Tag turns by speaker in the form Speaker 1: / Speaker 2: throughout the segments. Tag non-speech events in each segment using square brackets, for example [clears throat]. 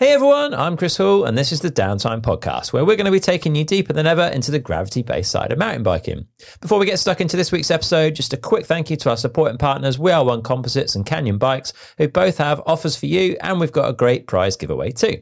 Speaker 1: Hey everyone, I'm Chris Hall, and this is the Downtime Podcast, where we're going to be taking you deeper than ever into the gravity based side of mountain biking. Before we get stuck into this week's episode, just a quick thank you to our supporting partners, We Are One Composites and Canyon Bikes, who both have offers for you, and we've got a great prize giveaway too.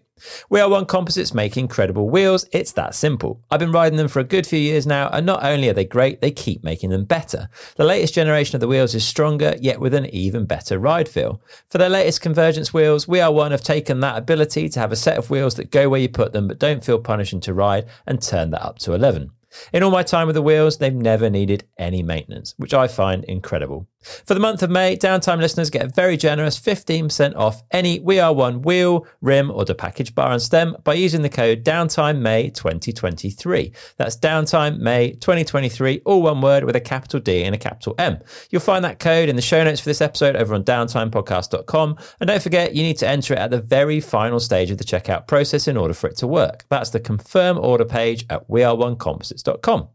Speaker 1: We Are One Composites make incredible wheels. It's that simple. I've been riding them for a good few years now, and not only are they great, they keep making them better. The latest generation of the wheels is stronger, yet with an even better ride feel. For their latest convergence wheels, We Are One have taken that ability to have a set of wheels that go where you put them but don't feel punishing to ride and turn that up to 11. In all my time with the wheels, they've never needed any maintenance, which I find incredible. For the month of May, Downtime listeners get a very generous 15% off any We Are One wheel, rim, or the package bar and stem by using the code Downtime May 2023. That's Downtime May 2023, all one word with a capital D and a capital M. You'll find that code in the show notes for this episode over on downtimepodcast.com. And don't forget, you need to enter it at the very final stage of the checkout process in order for it to work. That's the confirm order page at weareonecomposites.com.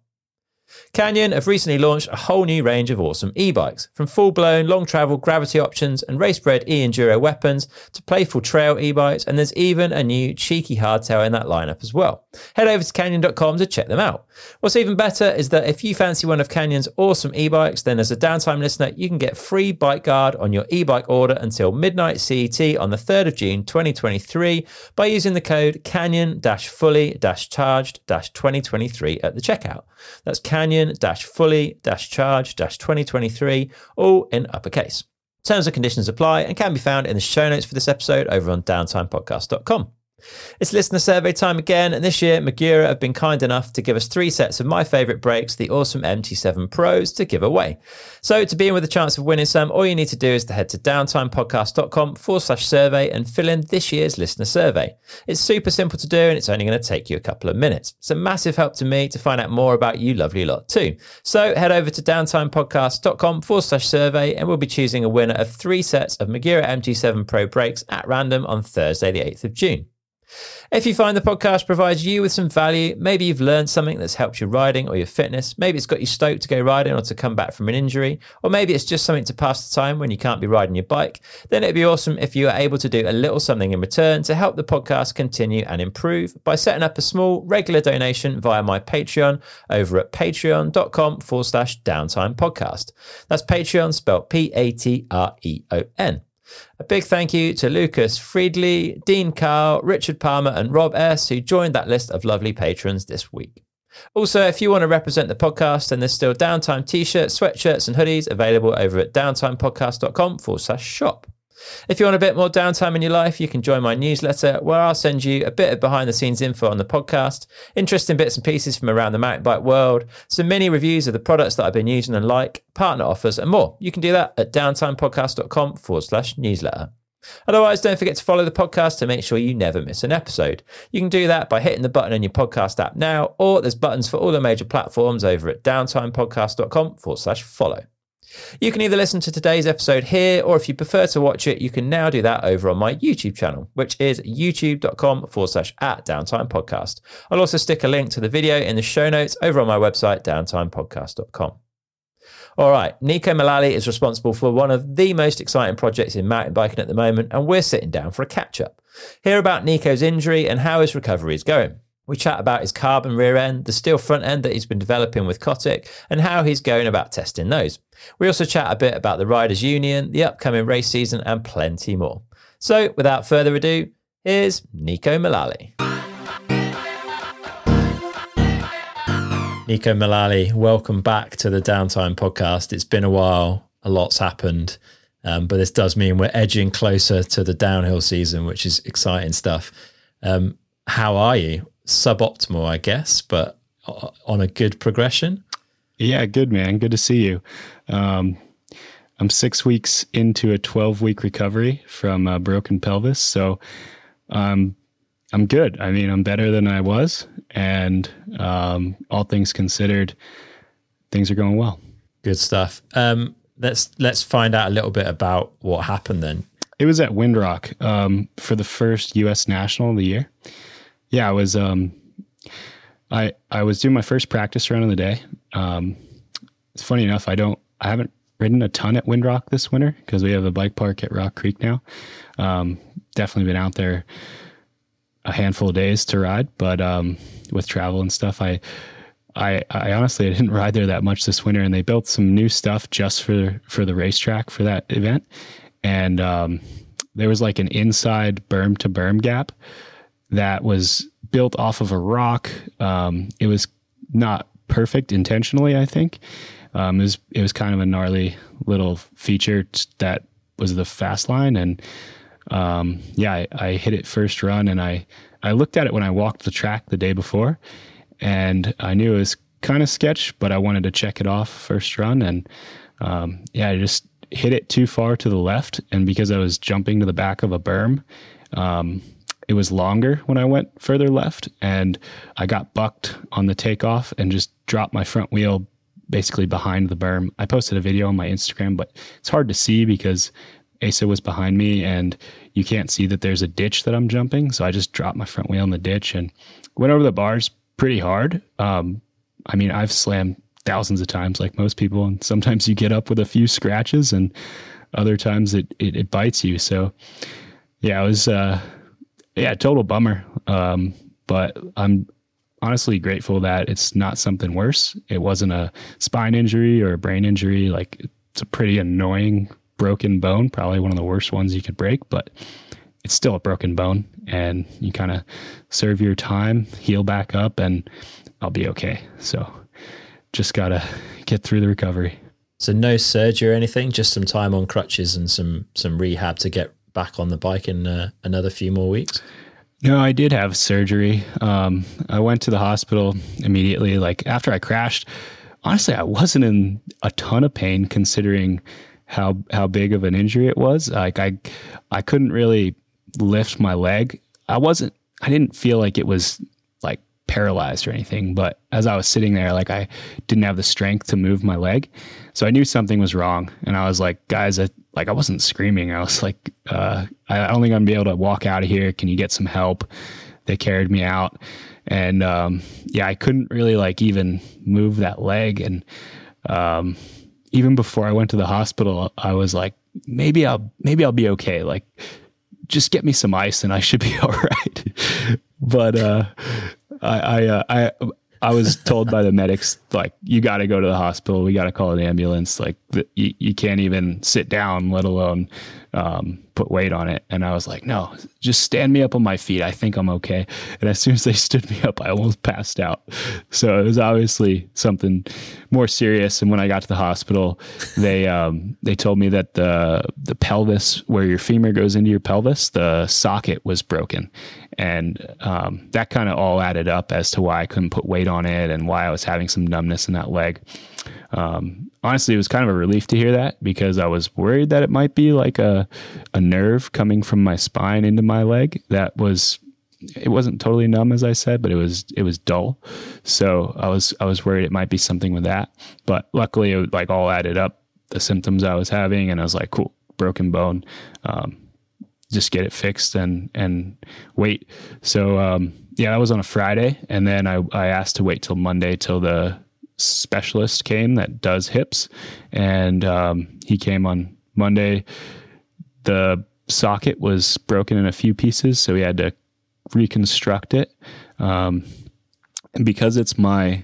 Speaker 1: Canyon have recently launched a whole new range of awesome e bikes, from full blown long travel gravity options and race bred e enduro weapons to playful trail e bikes, and there's even a new cheeky hardtail in that lineup as well. Head over to canyon.com to check them out. What's even better is that if you fancy one of Canyon's awesome e bikes, then as a downtime listener, you can get free bike guard on your e bike order until midnight CET on the 3rd of June 2023 by using the code canyon fully charged 2023 at the checkout. That's canyon fully charged 2023, all in uppercase. Terms and conditions apply and can be found in the show notes for this episode over on downtimepodcast.com. It's listener survey time again, and this year Magura have been kind enough to give us three sets of my favourite brakes, the awesome MT7 Pros, to give away. So to be in with a chance of winning some, all you need to do is to head to downtimepodcast.com forward slash survey and fill in this year's listener survey. It's super simple to do, and it's only going to take you a couple of minutes. It's a massive help to me to find out more about you lovely lot too. So head over to downtimepodcast.com forward slash survey, and we'll be choosing a winner of three sets of Magura MT7 Pro brakes at random on Thursday, the 8th of June. If you find the podcast provides you with some value, maybe you've learned something that's helped your riding or your fitness, maybe it's got you stoked to go riding or to come back from an injury, or maybe it's just something to pass the time when you can't be riding your bike, then it'd be awesome if you are able to do a little something in return to help the podcast continue and improve by setting up a small regular donation via my Patreon over at patreon.com forward slash downtime podcast. That's Patreon spelled P A T R E O N. A big thank you to Lucas Friedley, Dean Carl, Richard Palmer, and Rob S., who joined that list of lovely patrons this week. Also, if you want to represent the podcast, then there's still downtime t shirts, sweatshirts, and hoodies available over at downtimepodcast.com forward slash shop. If you want a bit more downtime in your life, you can join my newsletter where I'll send you a bit of behind the scenes info on the podcast, interesting bits and pieces from around the mountain bike world, some mini reviews of the products that I've been using and like, partner offers, and more. You can do that at downtimepodcast.com forward slash newsletter. Otherwise, don't forget to follow the podcast to make sure you never miss an episode. You can do that by hitting the button on your podcast app now, or there's buttons for all the major platforms over at downtimepodcast.com forward slash follow. You can either listen to today's episode here, or if you prefer to watch it, you can now do that over on my YouTube channel, which is youtube.com forward slash at downtime podcast. I'll also stick a link to the video in the show notes over on my website, downtimepodcast.com. All right, Neko Mulally is responsible for one of the most exciting projects in mountain biking at the moment, and we're sitting down for a catch up. Hear about Neko's injury and how his recovery is going. We chat about his carbon rear end, the steel front end that he's been developing with Cotic, and how he's going about testing those. We also chat a bit about the Riders Union, the upcoming race season, and plenty more. So, without further ado, here's Neko Mulally. Neko Mulally, welcome back to the Downtime podcast. It's been a while, a lot's happened, um, but this does mean we're edging closer to the downhill season, which is exciting stuff. Um, how are you? Suboptimal, I guess, but on a good progression.
Speaker 2: Yeah, good man. Good to see you. Um, I'm six weeks into a 12 week recovery from a broken pelvis, so um, I'm good. I mean, I'm better than I was, and um, all things considered, things are going well.
Speaker 1: Good stuff. Um, let's let's find out a little bit about what happened then.
Speaker 2: It was at Windrock um, for the first U.S. National of the year yeah, I was um, I I was doing my first practice run of the day. Um, it's funny enough, I don't I haven't ridden a ton at Windrock this winter because we have a bike park at Rock Creek now. Um, definitely been out there a handful of days to ride, but um, with travel and stuff, I, I, I honestly I didn't [laughs] ride there that much this winter, and they built some new stuff just for for the racetrack for that event, and um, there was like an inside berm to berm gap that was built off of a rock. Um, it was not perfect intentionally, I think. Um, it was it was kind of a gnarly little feature that was the fast line, and um, yeah, I, I, hit it first run, and I I looked at it when I walked the track the day before, and I knew it was kind of sketch, but I wanted to check it off first run, and um, yeah, I just hit it too far to the left, and because I was jumping to the back of a berm, um, it was longer when I went further left, and I got bucked on the takeoff and just dropped my front wheel basically behind the berm. I posted a video on my Instagram, but it's hard to see because Asa was behind me and you can't see that there's a ditch that I'm jumping. So I just dropped my front wheel in the ditch and went over the bars pretty hard. Um, I mean, I've slammed thousands of times like most people, and sometimes you get up with a few scratches and other times it, it, it bites you. So yeah, I was, uh, yeah, total bummer. Um, but I'm honestly grateful that it's not something worse. It wasn't a spine injury or a brain injury. Like it's a pretty annoying broken bone, probably one of the worst ones you could break, but it's still a broken bone and you kind of serve your time, heal back up and I'll be okay. So just got to get through the recovery.
Speaker 1: So no surgery or anything, just some time on crutches and some some rehab to get back on the bike in uh, another few more weeks.
Speaker 2: No, I did have surgery. Um, I went to the hospital immediately. Like after I crashed, honestly, I wasn't in a ton of pain considering how how big of an injury it was. Like I, I couldn't really lift my leg. I wasn't. I didn't feel like it was like paralyzed or anything. But as I was sitting there, like I didn't have the strength to move my leg, so I knew something was wrong. And I was like, guys, I, like I wasn't screaming. I was like, uh, I don't think I'm gonna be able to walk out of here. Can you get some help? They carried me out, and um, yeah, I couldn't really like even move that leg. And um, even before I went to the hospital, I was like, maybe I'll maybe I'll be okay. Like, just get me some ice and I should be [laughs] all right. but uh, I I, uh, I I was told by the medics, like, you got to go to the hospital. We got to call an ambulance. Like, you, you can't even sit down, let alone um, put weight on it. And I was like, no, just stand me up on my feet. I think I'm okay. And as soon as they [laughs] stood me up, I almost passed out. So it was obviously something more serious. And when I got to the hospital, they [laughs] um, they told me that the the pelvis where your femur goes into your pelvis, the socket was broken, and um, that kind of all added up as to why I couldn't put weight on it and why I was having some numbness in that leg. Um, honestly, it was kind of a relief to hear that because I was worried that it might be like a, a nerve coming from my spine into my leg that was it wasn't totally numb as I said, but it was it was dull. So I was I was worried it might be something with that. But luckily it like all added up the symptoms I was having and I was like, cool, broken bone. Um, just get it fixed and and wait. So um, yeah, that was on a Friday, and then I I asked to wait till Monday till the specialist came that does hips, and um, he came on Monday. The socket was broken in a few pieces, so we had to reconstruct it. Um, and because it's my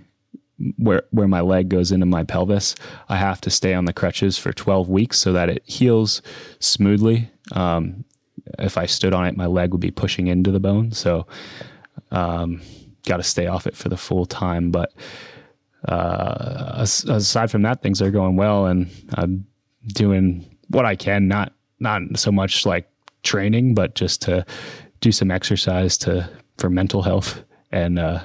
Speaker 2: where where my leg goes into my pelvis, I have to stay on the crutches for 12 weeks so that it heals smoothly. Um, if I stood on it, my leg would be pushing into the bone. So, um, got to stay off it for the full time. But uh, aside from that, things are going well, and I'm doing what I can. Not not so much like training, but just to do some exercise to for mental health and uh,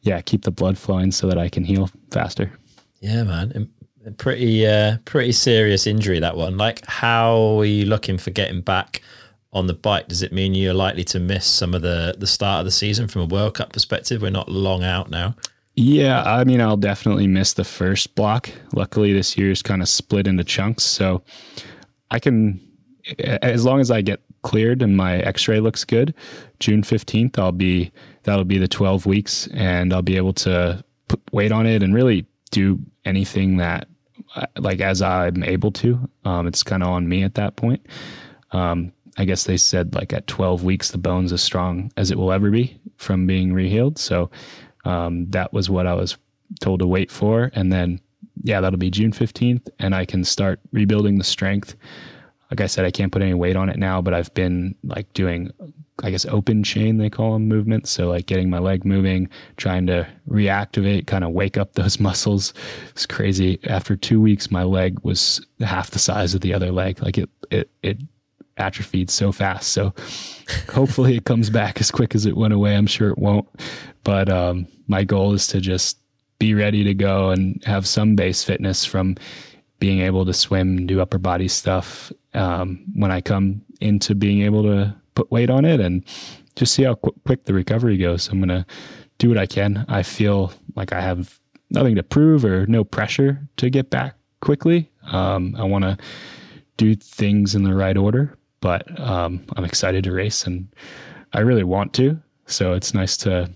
Speaker 2: yeah, keep the blood flowing so that I can heal faster.
Speaker 1: Yeah, man. Pretty uh, pretty serious injury that one. Like, how are you looking for getting back on the bike? Does it mean you're likely to miss some of the the start of the season from a World Cup perspective? We're not long out now.
Speaker 2: Yeah, I mean, I'll definitely miss the first block. Luckily, this year is kind of split into chunks, so I can, as long as I get cleared and my X-ray looks good, June fifteenth, I'll be that'll be the twelve weeks, and I'll be able to put weight on it and really do anything that, like, as I'm able to. Um, it's kind of on me at that point. Um, I guess they said like at 12 weeks, the bone's as strong as it will ever be from being rehealed. So um, that was what I was told to wait for. And then, yeah, that'll be June 15th, and I can start rebuilding the strength. Like I said, I can't put any weight on it now, but I've been like doing, I guess, open chain, they call them movements. So, like getting my leg moving, trying to reactivate, kind of wake up those [laughs] muscles. It's crazy. After two weeks, my leg was half the size of the other leg. Like it, it, it atrophied so fast. So hopefully it comes back as quick as it went away. I'm sure it won't. But um, my goal is to just be ready to go and have some base fitness from being able to swim do upper body stuff um, when I come into being able to put weight on it and just see how qu- quick the recovery goes. I'm going to do what I can. I feel like I have nothing to prove or no pressure to get back quickly. Um, I want to do things in the right order, but um, I'm excited to race and I really want to. So it's nice to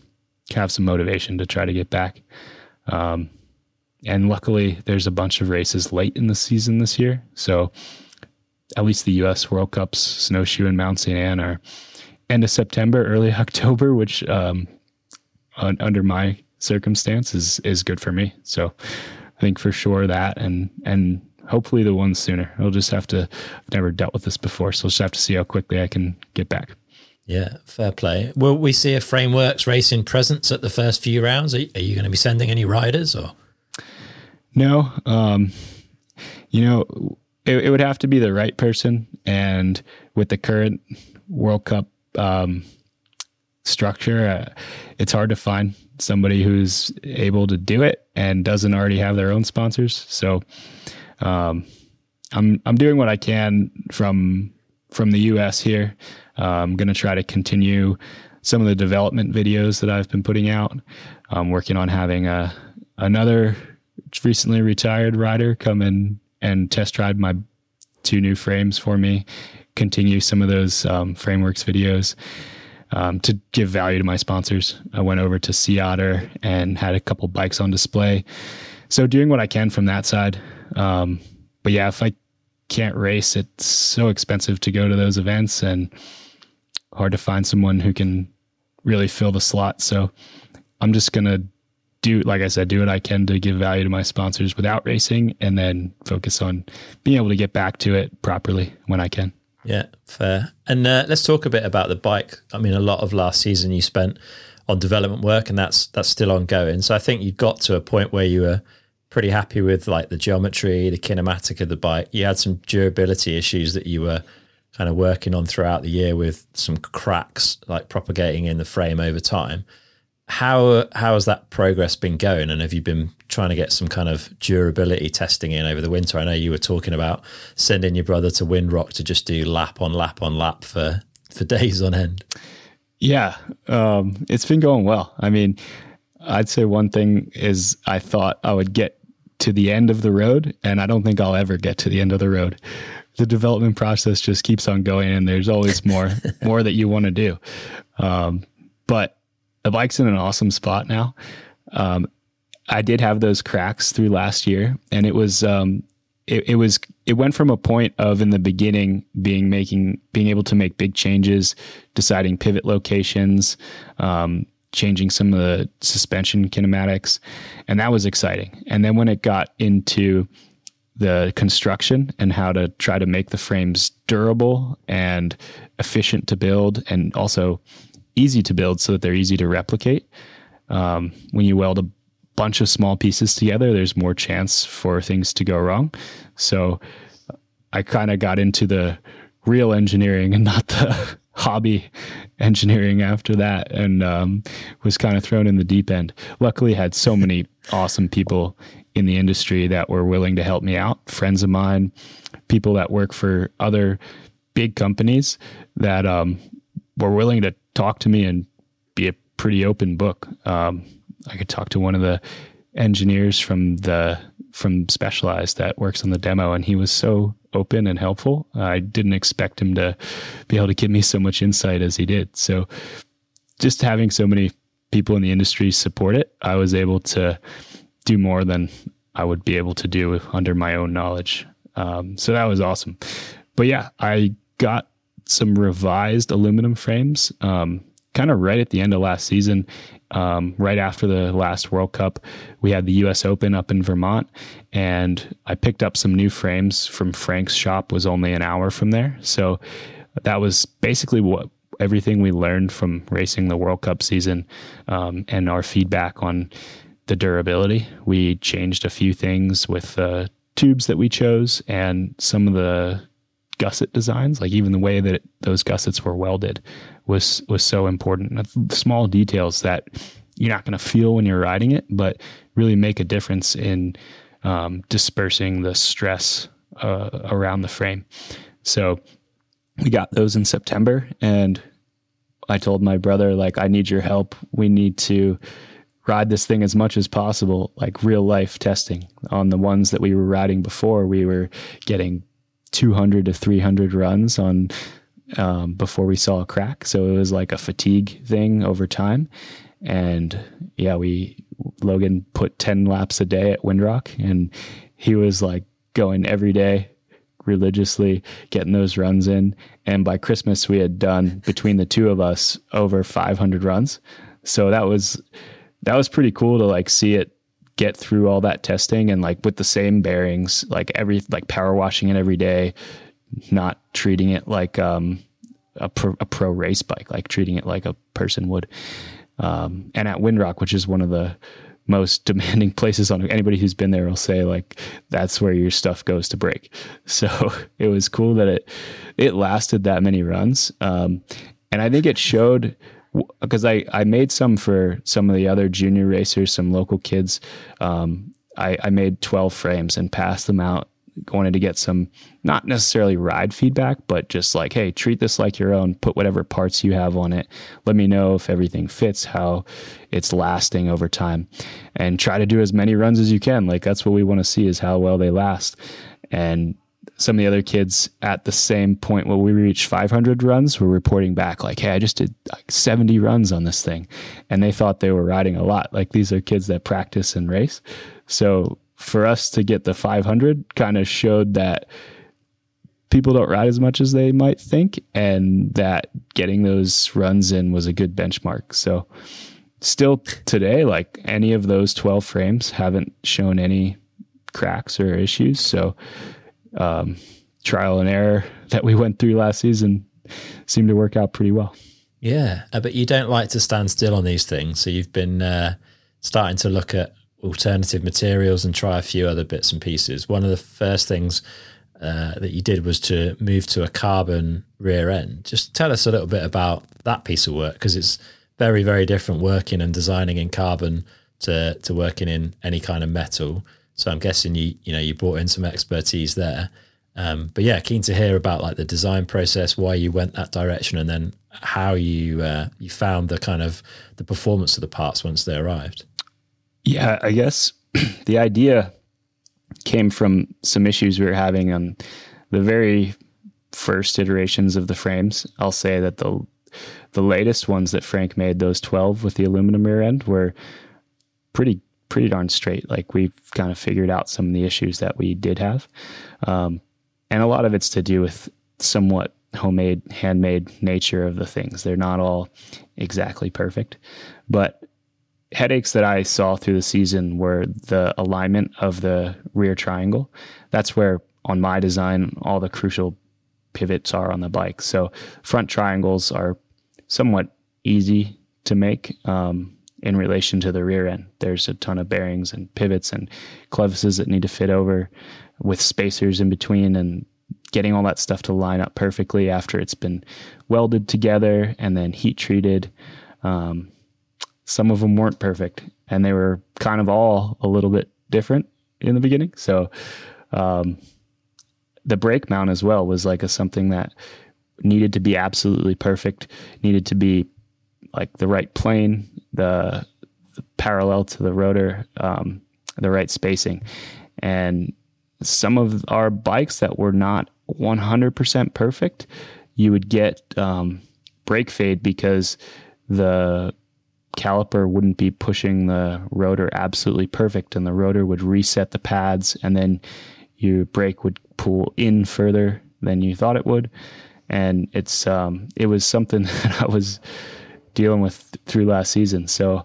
Speaker 2: have some motivation to try to get back. Um, and luckily, there's a bunch of races late in the season this year. So at least the U.S. World Cups, Snowshoe and Mount St. Anne are end of September, early [laughs] October, which um, un- under my circumstances is good for me. So I think for sure that and and hopefully the one sooner. I'll just have to, I've never dealt with this before, so I'll just have to see how quickly I can get back.
Speaker 1: Yeah, fair play. Will we see a Frameworks racing presence at the first few rounds? Are, are you going to be sending any riders or?
Speaker 2: No, um, you know, it, it, would have to be the right person, and with the current World Cup um, structure, uh, it's hard to find somebody who's able to do it and doesn't already have their own sponsors. So, um, I'm I'm doing what I can from from the U.S. here. Uh, I'm going to try to continue some of the development videos that I've been putting out. I'm working on having a another recently retired rider come in and test ride my two new frames for me. Continue some of those um, frameworks videos. Um, to give value to my sponsors. I went over to Sea Otter and had a couple bikes on display. So doing what I can from that side. Um, but yeah, if I can't race, it's so expensive to go to those events and hard to find someone who can really fill the slot. So I'm just gonna do, like I said, do what I can to give value to my sponsors without racing, and then focus on being able to get back to it properly when I can.
Speaker 1: Yeah, fair. And uh, let's talk a bit about the bike. I mean, a lot of last season you spent on development work, and that's that's still ongoing. So I think you got to a point where you were pretty happy with like the geometry, the kinematic of the bike. You had some durability issues that you were kind of working on throughout the year with some cracks like propagating in the frame over time. How how has that progress been going? And have you been trying to get some kind of durability testing in over the winter? I know you were talking about sending your brother to Windrock to just do lap on lap on lap for for [laughs] days on end.
Speaker 2: Yeah, um, it's been going well. I mean, I'd say one thing is I thought I would get to the end of the road, and I don't think I'll ever get to the end of the road. The development process just keeps on going, and there's always more [laughs] more that you want to do. Um, but the bike's in an awesome spot now. Um, I did have those cracks through last year, and it was um, it, it, was it went from a point of in the beginning being making being able to make big changes, deciding pivot locations, um, changing some of the suspension kinematics, and that was exciting. And then when it got into the construction and how to try to make the frames durable and efficient to build, and also easy to build so that they're easy to replicate. Um, when you weld a bunch of small pieces together, there's more chance for things to go wrong. So I kind of got into the real engineering and not the hobby engineering after that and um, was kind of thrown in the deep end. Luckily, had so many awesome people in the industry that were willing to help me out. Friends of mine, people that work for other big companies that um, were willing to talk to me and be a pretty open book. Um, I could talk to one of the engineers from the from Specialized that works on the demo, and he was so open and helpful. I didn't expect him to be able to give me so much insight as he did. So just having so many people in the industry support it, I was able to do more than I would be able to do under my own knowledge. Um, so that was awesome. But yeah, I got some revised aluminum frames um, kind of right at the end of last season. Um, right after the last World Cup, we had the U.S. Open up in Vermont, and I picked up some new frames from Frank's shop. Was only an hour from there, so that was basically what everything we learned from racing the World Cup season um, and our feedback on the durability. We changed a few things with the tubes that we chose and some of the gusset designs, like even the way that it, those gussets were welded was was so important. Small details that you're not going to feel when you're riding it, but really make a difference in um, dispersing the stress uh, around the frame. So we got those in September, and I told my brother like, I need your help. We need to ride this thing as much as possible, like real life testing. On the ones that we were riding before, we were getting 200 to 300 runs on um, before we saw a crack. So it was like a fatigue thing over time. And yeah, we Logan put 10 laps a day at Windrock and he was like going every day religiously getting those runs in. And by Christmas, we had done between the two of us over 500 runs. So that was that was pretty cool to like see it get through all that testing and like with the same bearings, like every like power washing it every day, not treating it like um, a pro, a pro race bike, like treating it like a person would. Um, and at Windrock, which is one of the most [laughs] demanding places on anybody who's been there will say like that's where your stuff goes to break. [laughs] So [laughs] it was cool that it it lasted that many runs, um, and I think it showed because I I made some for some of the other junior racers, some local kids. Um, I, I made twelve frames and passed them out wanted to get some not necessarily ride feedback, but just like, hey, treat this like your own. Put whatever parts you have on it. Let me know if everything fits, how it's lasting over time, and try to do as many runs as you can. Like that's what we want to see is how well they last. And some of the other kids at the same point when we reached 500 runs were reporting back like hey i just did like 70 runs on this thing and they thought they were riding a lot like these are kids that practice and race so for us to get the 500 kind of showed that people don't ride as much as they might think and that getting those runs in was a good benchmark. So still today like any of those 12 frames haven't shown any cracks or issues. So um, trial and error [laughs] that we went through last season seemed to work out pretty well.
Speaker 1: Yeah but you don't like to stand still on these things. So you've been uh, starting to look at alternative materials and try a few other bits and pieces. One of the first things uh, that you did was to move to a carbon rear end. Just tell us a little bit about that piece of work because it's very, very different working and designing in carbon to to working in any kind of metal. So I'm guessing you you know you brought in some expertise there. Um, but yeah, keen to hear about like the design process, why you went that direction, and then how you uh, you found the kind of the performance of the parts once they arrived.
Speaker 2: Yeah, I guess [clears throat] the idea came from some issues we were having on the very first iterations of the frames. I'll say that the the latest ones that Frank made, those twelve with the aluminum rear end, were pretty pretty darn straight. Like we've kind of figured out some of the issues that we did have, um, and a lot of it's to do with somewhat homemade, handmade nature of the things. They're not all exactly perfect, but headaches that I saw through the season were the alignment of the rear triangle. That's where on my design all the crucial pivots are on the bike. So front triangles are somewhat easy to make um, in relation to the rear end. There's a ton of bearings and pivots and clevises that need to fit over with spacers in between and getting all that stuff to line up perfectly after it's been welded together and then heat treated. Um, some of them weren't perfect and they were kind of all a little bit different in the beginning. So, um, the brake mount as well was like a something that needed to be absolutely perfect, needed to be like the right plane, the, the parallel to the rotor, um, the right spacing. And some of our bikes that were not 100% perfect, you would get um, brake fade because the caliper wouldn't be pushing the rotor absolutely perfect and the rotor would reset the pads and then your brake would pull in further than you thought it would and it's um, it was something [laughs] that I was dealing with through last season. So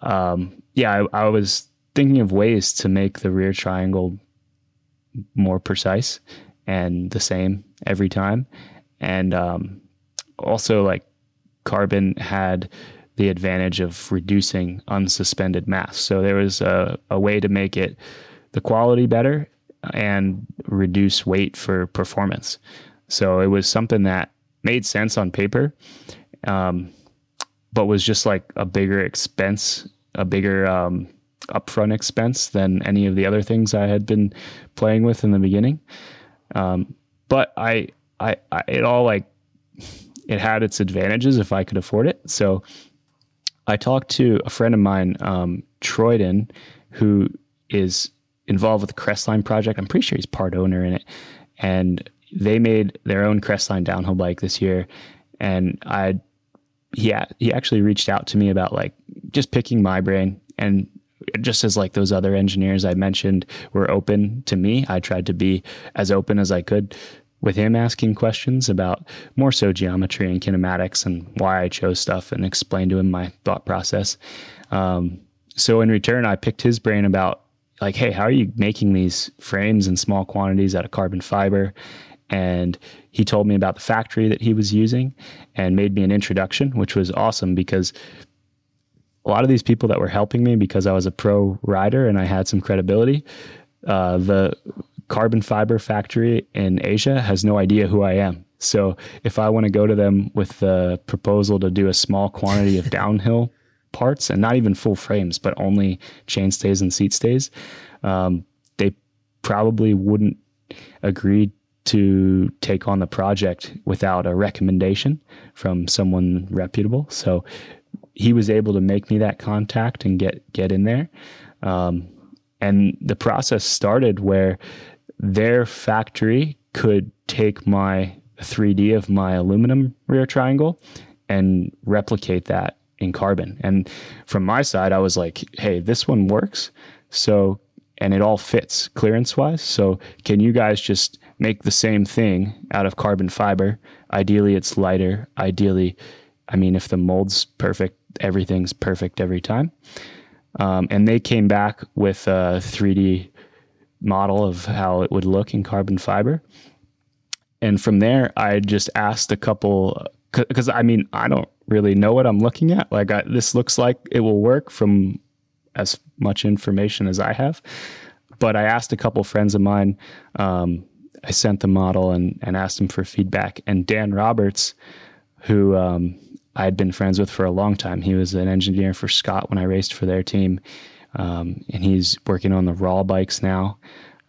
Speaker 2: um, yeah, I, I was thinking of ways to make the rear triangle more precise and the same every time, and um, also like carbon had the advantage of reducing unsuspended mass. So there was a, a way to make it the quality better and reduce weight for performance. So it was something that made sense on paper, um, but was just like a bigger expense, a bigger um, upfront expense than any of the other things I had been playing with in the beginning. Um, but I, I, I, it all like it had its advantages if I could afford it. So I talked to a friend of mine, um, Troyden, who is involved with the Crestline project. I'm pretty sure he's part owner in it. And they made their own Crestline downhill bike this year. And I, he, he actually reached out to me about like just picking my brain and just as like those other engineers I mentioned were open to me, I tried to be as open as I could with him asking questions about more so geometry and kinematics and why I chose stuff and explain to him my thought process. Um, so in return, I picked his brain about like, hey, how are you making these frames in small quantities out of carbon fiber? And he told me about the factory that he was using and made me an introduction, which was awesome because a lot of these people that were helping me because I was a pro rider and I had some credibility, uh, the carbon fiber factory in Asia has no idea who I am. So if I want to go to them with the proposal to do a small quantity of [laughs] downhill parts and not even full frames, but only chain stays and seat stays, um, they probably wouldn't agree to take on the project without a recommendation from someone reputable. So he was able to make me that contact and get get in there. Um, and the process started where their factory could take my 3D of my aluminum rear triangle and replicate that in carbon. And from my side, I was like, hey, this one works. So, and it all fits clearance wise. So, can you guys just make the same thing out of carbon fiber? Ideally, it's lighter. Ideally, I mean, if the mold's perfect, everything's perfect every time. Um, and they came back with a 3D model of how it would look in carbon fiber. And from there, I just asked a couple, because I mean, I don't really know what I'm looking at. Like, I, this looks like it will work from as much information as I have. But I asked a couple friends of mine. Um, I sent the model and, and asked them for feedback. And Dan Roberts, who um, I had been friends with for a long time, he was an engineer for Scott when I raced for their team. Um, and he's working on the raw bikes now.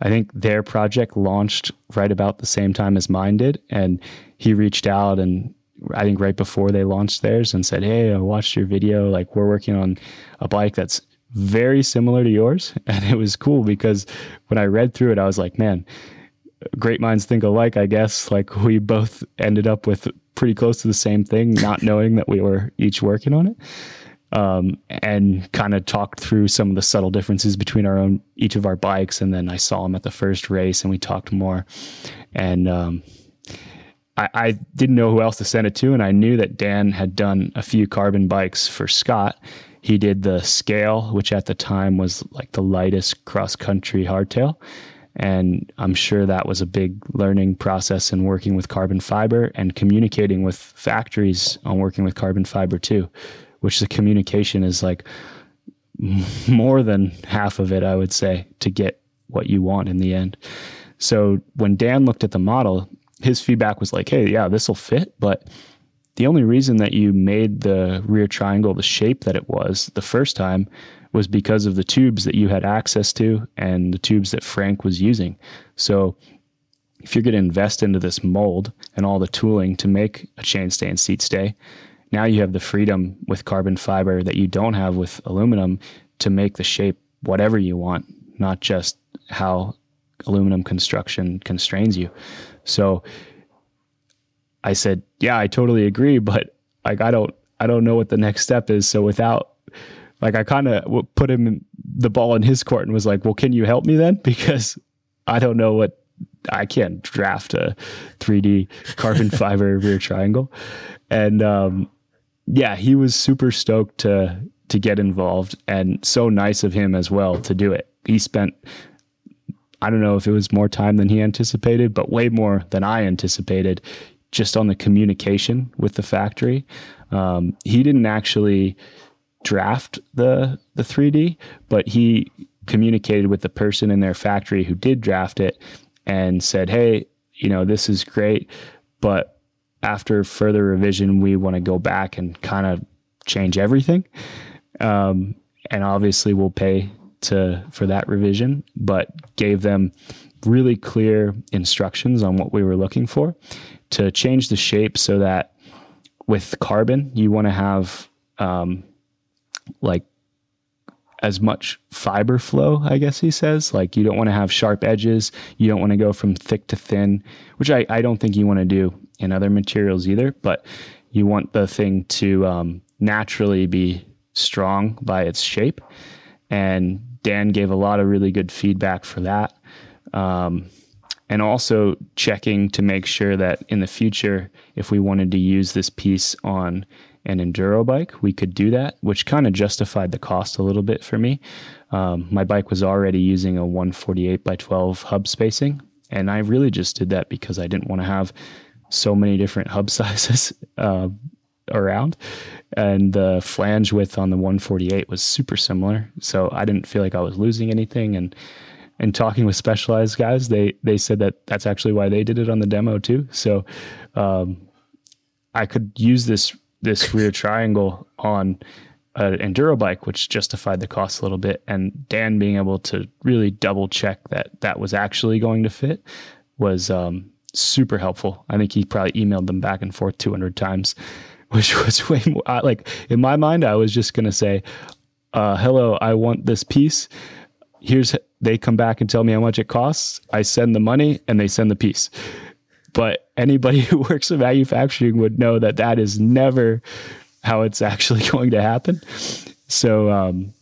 Speaker 2: I think their project launched right about the same time as mine did, and he reached out and I think right before they launched theirs and said, "Hey, I watched your video. Like we're working on a bike that's very similar to yours." [laughs] And it was cool because when I read through it, I was like, "Man, great minds think alike." I guess [laughs] like we both ended up with pretty close to the same thing, not knowing that we were each working on it um, and kind of talked through some of the subtle differences between our own each of our bikes. And then I saw him at the first race, and we talked more. And um, I, I, didn't know who else to send it to, and I knew that Dan had done a few carbon bikes for Scott. He did the scale, which at the time was like the lightest cross country hardtail. And I'm sure that was a big learning process in working with carbon fiber and communicating with factories on working with carbon fiber too which the communication is like [laughs] more than half of it, I would say, to get what you want in the end. So when Dan looked at the model, his feedback was like, hey, yeah, this will fit. But the only reason that you made the rear triangle the shape that it was the first time was because of the tubes that you had access to and the tubes that Frank was using. So if you're going to invest into this mold and all the tooling to make a chainstay and seat stay, now you have the freedom with carbon fiber that you don't have with aluminum to make the shape whatever you want, not just how aluminum construction constrains you. So I said, "Yeah, I totally agree, [laughs] but like I don't I don't know what the next step is." So without like I kind of put him the ball in his court and was like, "Well, can you help me then?" [laughs] Because I don't know what I can't draft a 3D carbon [laughs] fiber rear triangle. And um, yeah, he was super stoked to to get involved and so nice of him as well to do it. He spent I don't know if it was more time than he anticipated, but way more than I anticipated just on the communication with the factory. Um, he didn't actually draft the the 3D, but he communicated with the person in their factory who did draft it and said, "Hey, you know, this is great, but after further revision, we want to go back and kind of change everything." Um, and obviously, we'll pay to for that revision, but gave them really clear instructions on what we were looking for to change the shape so that with carbon, you want to have um, like as much fiber flow, I guess he says. Like you don't want to have sharp edges. You don't want to go from thick to thin, which I, I don't think you want to do in other materials either, but you want the thing to um, naturally be strong by its shape. And Dan gave a lot of really good feedback for that. Um, and also checking to make sure that in the future, if we wanted to use this piece on an enduro bike, we could do that, which kind of justified the cost a little bit for me. Um, my bike was already using a 148 by 12 hub spacing, and I really just did that because I didn't want to have so many different hub [laughs] sizes uh, around. And the flange width on the 148 was super similar, so I didn't feel like I was losing anything. And and talking with specialized guys, they they said that that's actually why they did it on the demo too. So um, I could use this this [laughs] rear triangle on an enduro bike, which justified the cost a little bit. And Dan being able to really double check that that was actually going to fit was um, super helpful. I think he probably emailed them back and forth 200 times, [laughs] which was way more. Like in my mind, I was just going to say, uh, "Hello, I want this piece. Here's." They come back and tell me how much it costs. I send the money, and they send the piece but anybody [laughs] who works in manufacturing would know that that is never how it's [laughs] actually going to happen. So um,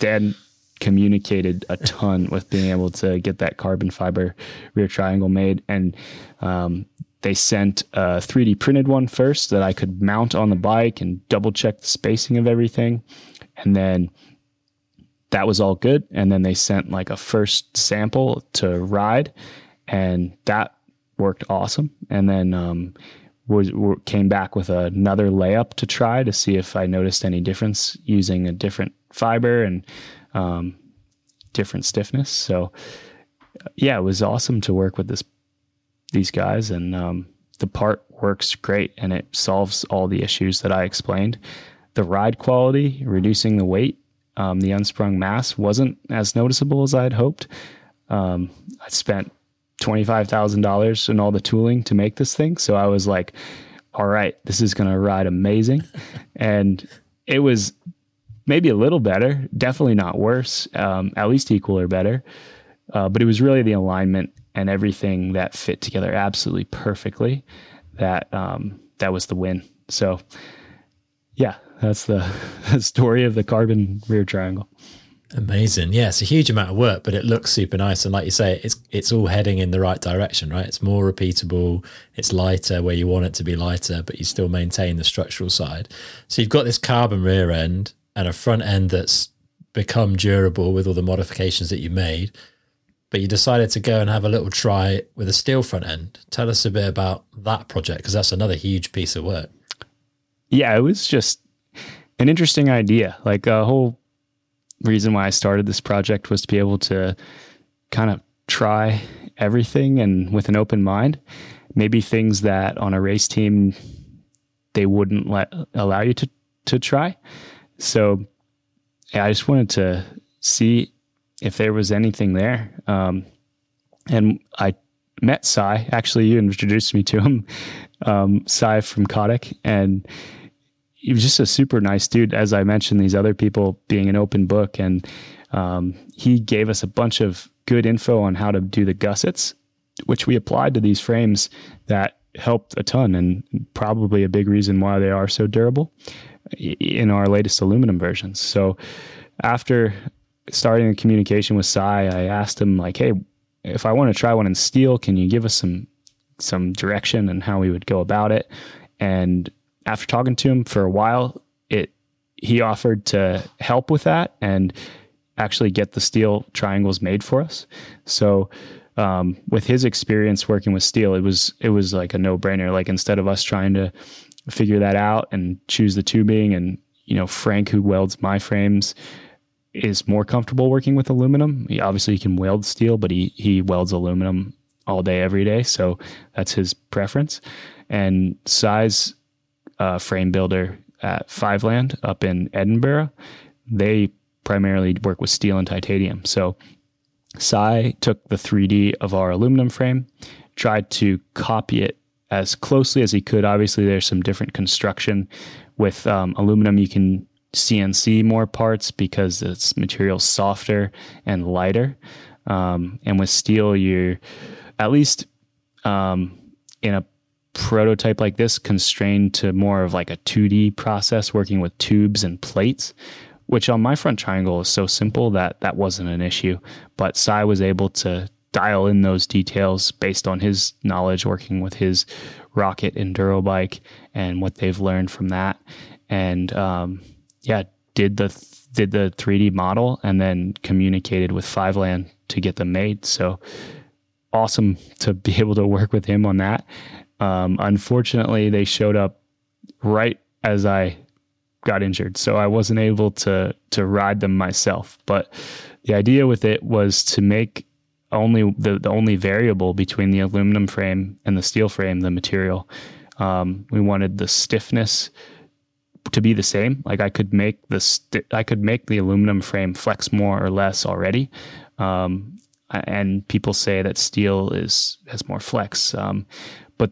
Speaker 2: Dan communicated a [laughs] ton with being able to get that carbon fiber rear triangle made, and um, they sent a 3D printed one first that I could mount on the bike and double check the spacing of everything, and then that was all good. And then they sent like a first sample to ride, and that worked awesome. And then um, was, came back with another layup to try to see if I noticed any difference using a different fiber and um, different stiffness. So yeah, it was awesome to work with this these guys, and um, the part works great, and it solves all the issues that I explained. The ride quality, reducing the weight, um, the unsprung mass wasn't as noticeable as I had hoped. Um, I spent $25,000 in all the tooling to make this thing. So I was like, all right, this is going to ride amazing. [laughs] and it was maybe a little better, definitely not worse, um, at least equal or better. Uh, but it was really the alignment and everything that fit together absolutely perfectly that um, that was the win. So, yeah, that's [laughs] the story of the carbon rear triangle.
Speaker 1: Amazing. Yeah, it's a huge amount of work, but it looks super nice. And like you say, it's it's all heading in the right direction, right? It's more repeatable, it's lighter where you want it to be lighter, but you still maintain the structural side. So you've got this carbon rear end and a front end that's become durable with all the modifications that you made. But you decided to go and have a little try with a steel front end. Tell us a bit about that project because that's another huge piece of work.
Speaker 2: Yeah, it was just an interesting idea. Like a whole reason why I started this project was to be able to kind of try everything and with an open mind. Maybe things that on a race team they wouldn't let allow you to to try. So yeah, I just wanted to see if there was anything there. Um, and I met Cy. Actually, you introduced me to him, um, Cy from Cotic, and he was just a super nice dude. As I mentioned, these other people being an open book, and um, he gave us a bunch of good info on how to do the gussets, which we applied to these frames that helped a ton, and probably a big reason why they are so durable in our latest aluminum versions. So after starting a communication with Cy, I asked him like, "Hey, if I want to try one in steel, can you give us some some direction and how we would go about it? And after talking to him for a while, it he offered to help with that and actually get the steel triangles made for us. So um, with his experience working with steel, it was it was like a no brainer. Like instead of us trying to figure that out and choose the tubing, and you know Frank who welds my frames is more comfortable working with aluminum. He obviously he can weld steel, but he he welds aluminum all day every day, so that's his preference. And Cy's uh, frame builder at Five Land up in Edinburgh, they primarily work with steel and titanium. So Cy took the 3D of our aluminum frame, tried to copy it as closely as he could. Obviously, there's some different construction with um, aluminum. You can CNC more parts because its material softer and lighter. Um, and with steel, you're at least um, in a prototype like this constrained to more of like a 2D process working with tubes and plates, which on my front triangle is so simple that that wasn't an issue. But Cy was able to dial in those details based on his knowledge working with his rocket enduro bike and what they've learned from that. And um, yeah, did the did the 3D model and then communicated with Fiveland to get them made. So awesome to be [laughs] able to work with him on that. Um, unfortunately, they showed up right as I got injured, so I wasn't able to to ride them myself. But the idea with it was to make only the, the only variable between the aluminum frame and the steel frame, the material. Um, we wanted the stiffness to be the same. Like I could make the st- I could make the aluminum frame flex more or less already. Um, and people say that steel is has more flex. Um, but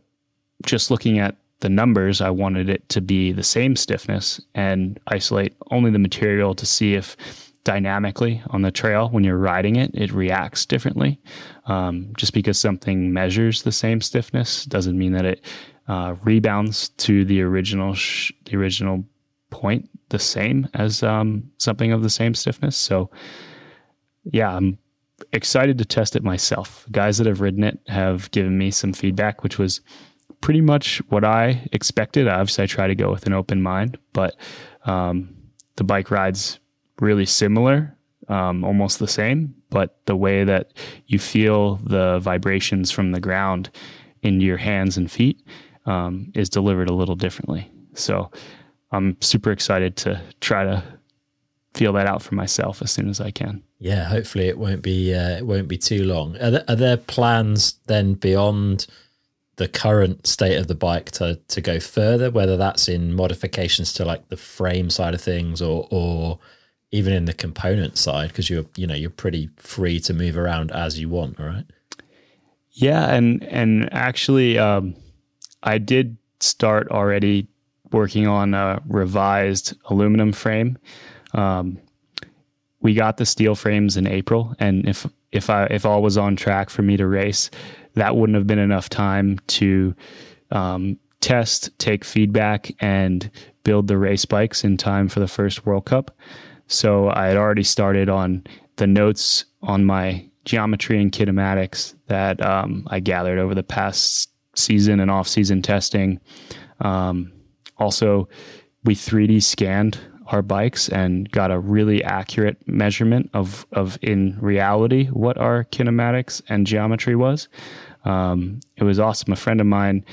Speaker 2: just looking at the numbers, I wanted it to be the same stiffness and isolate only the material to see if dynamically on the trail when you're riding it, it reacts differently. Um, just because something measures the same stiffness doesn't mean that it uh, rebounds to the original sh- the original point the same as um, something of the same stiffness. So, yeah, I'm excited to test it myself. Guys that have ridden it have given me some feedback, which was pretty much what I expected. Obviously, I try to go with an open mind, but um, the bike rides really similar, um, almost the same, but the way that you feel the vibrations from the ground into your hands and feet um, is delivered a little differently. So I'm super excited to try to feel that out for myself as soon as I can.
Speaker 1: Yeah, hopefully it won't be uh, it won't be too long. Are there, are there plans then beyond the current state of the bike to to go further? Whether that's in modifications to like the frame side of things, or or even in the component side, because you're you know you're pretty free to move around as you want, right?
Speaker 2: Yeah, and and actually, um, I did start already working on a revised aluminum frame. Um, we got the steel frames in April, and if if I if all was on track for me to race, that wouldn't have been enough time to um, test, take feedback, and build the race bikes in time for the first World Cup. So I had already started on the notes on my geometry and kinematics that um, I gathered over the past season and off-season testing. Um, also, we 3D scanned our bikes and got a really accurate measurement of of in reality what our kinematics and geometry was. Um, it was awesome. A friend of mine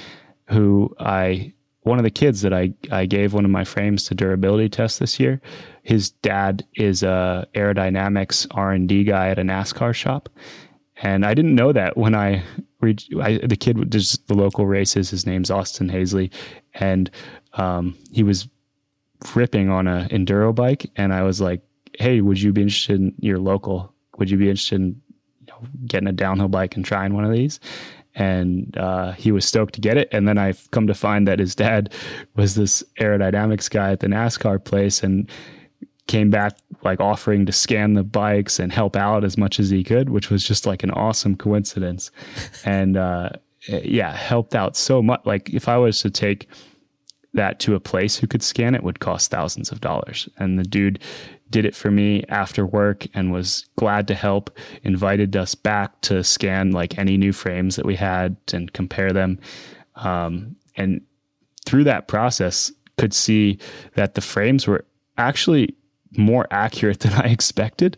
Speaker 2: who I one of the kids that I, I gave one of my frames to durability test this year, his dad is a aerodynamics R and D guy at a NASCAR shop, and I didn't know that when I reached. I, the kid does the local races. His name's Austin Hazley, and um, he was ripping on a enduro bike, and I was like, "Hey, would you be interested in your local? Would you be interested in you know, getting a downhill bike and trying one of these?" And uh, he was stoked to get it. And then I've come to find that his dad was this aerodynamics guy at the NASCAR place, and came back like offering to scan the bikes and help out as much as he could, which was just like an awesome coincidence. [laughs] and uh, yeah, helped out so much. Like if I was to take that to a place who could scan it would cost thousands of dollars. And the dude did it for me after work and was glad to help, invited us back to scan like any new frames that we had and compare them. Um, and through that process, could see that the frames were actually more accurate [laughs] than I expected.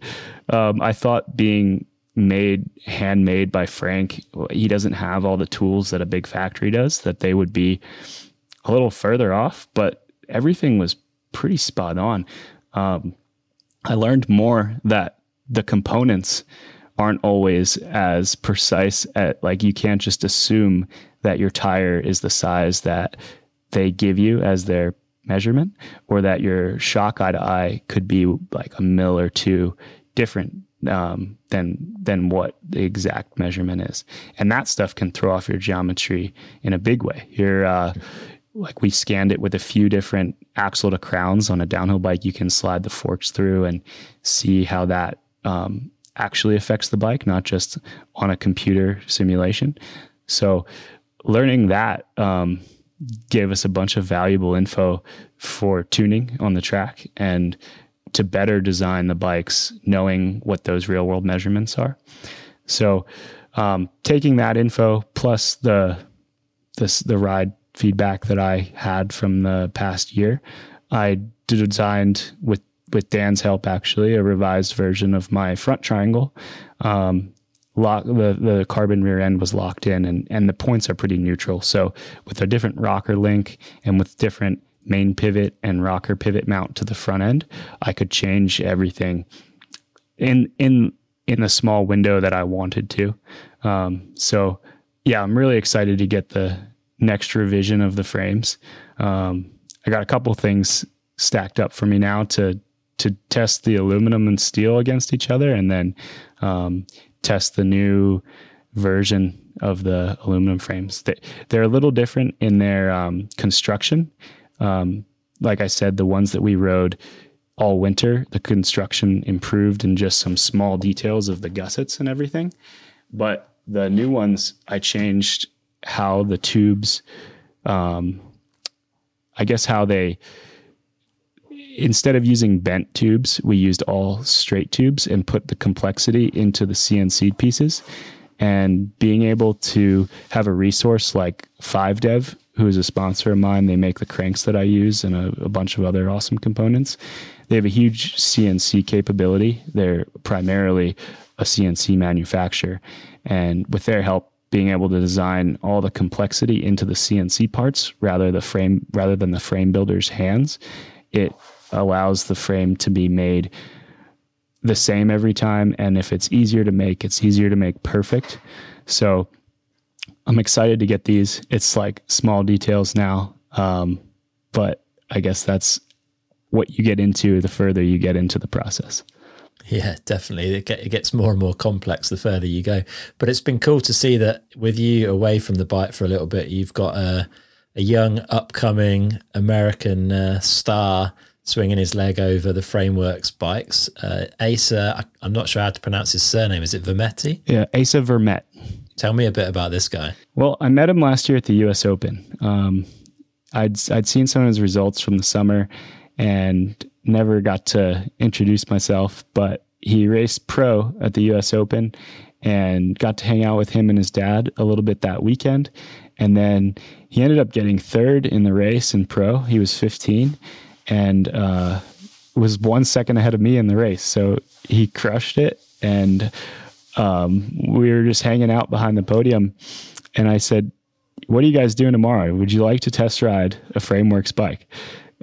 Speaker 2: Um, I thought being made handmade by Frank, he doesn't have all the tools that a big factory does, that they would be a little further off, but everything was pretty spot on. Um, I learned more that the components aren't always as precise at like you can't just assume that your tire is the size that they give you as their measurement or that your shock eye to eye could be like a mil or two different um, than than what the exact measurement is, and that stuff can throw off your geometry in a big way. You're uh, like we scanned it with a few different axle to crowns on a downhill bike. You can slide the forks through and see how that um, actually affects the bike, not just on a computer simulation. So, learning that um, gave us a bunch of valuable info for tuning on the track and to better design the bikes, knowing what those real world measurements are. So, um, taking that info plus the this the ride feedback that I had from the past year, I designed with with Dan's help actually a revised version of my front triangle. Um, lock the the carbon rear end was locked in and and the points are pretty neutral. So with a different rocker link and with different main pivot and rocker pivot mount to the front end i could change everything in in in the small window that i wanted to. Um, so yeah i'm really excited to get the next revision of the frames um, i got a couple things stacked up for me now to to test the aluminum and steel against each other and then um, test the new version of the aluminum frames. They, they're a little different in their um, construction. Um, like I said, the ones that we rode all winter, the construction improved in just some small details of the gussets and everything. But the new ones, I changed how the tubes, um, I guess how they instead of using bent tubes, we used all straight tubes and put the complexity into the CNC pieces. And being able to have a resource like 5Dev, who is a sponsor of mine, they make the cranks that I use and a, a bunch of other awesome components. They have a huge CNC capability. They're primarily a CNC manufacturer. And with their help, being able to design all the complexity into the CNC parts rather the frame rather than the frame builder's hands, it allows the frame to be made the same every time. And if it's easier to make, it's easier to make perfect. So I'm excited to get these. It's like small details now. Um, but I guess that's what you get into the further you get into the process.
Speaker 1: Yeah, definitely. It, gets more and more complex the further you go. But it's been cool to see that with you away from the bike for a little bit, you've got a, a young, upcoming American uh, star swinging his leg over the frameworks bikes. Uh, Asa, I, am not sure how to pronounce his surname. Is it Vermetti?
Speaker 2: Yeah, Asa Vermette.
Speaker 1: Tell me a bit about this guy.
Speaker 2: Well, I met him last year at the U.S. Open. Um, I'd I'd seen some of his results from the summer, and never got to introduce myself. But he raced pro at the U.S. Open, and got to hang out with him and his dad a little bit that weekend. And then he ended up getting third in the race in pro. He was 15 and uh, was one second ahead of me in the race. So he crushed it. And um, we were just hanging out behind the podium. And I said, What are you guys doing tomorrow? Would you like to test ride a Frameworks bike?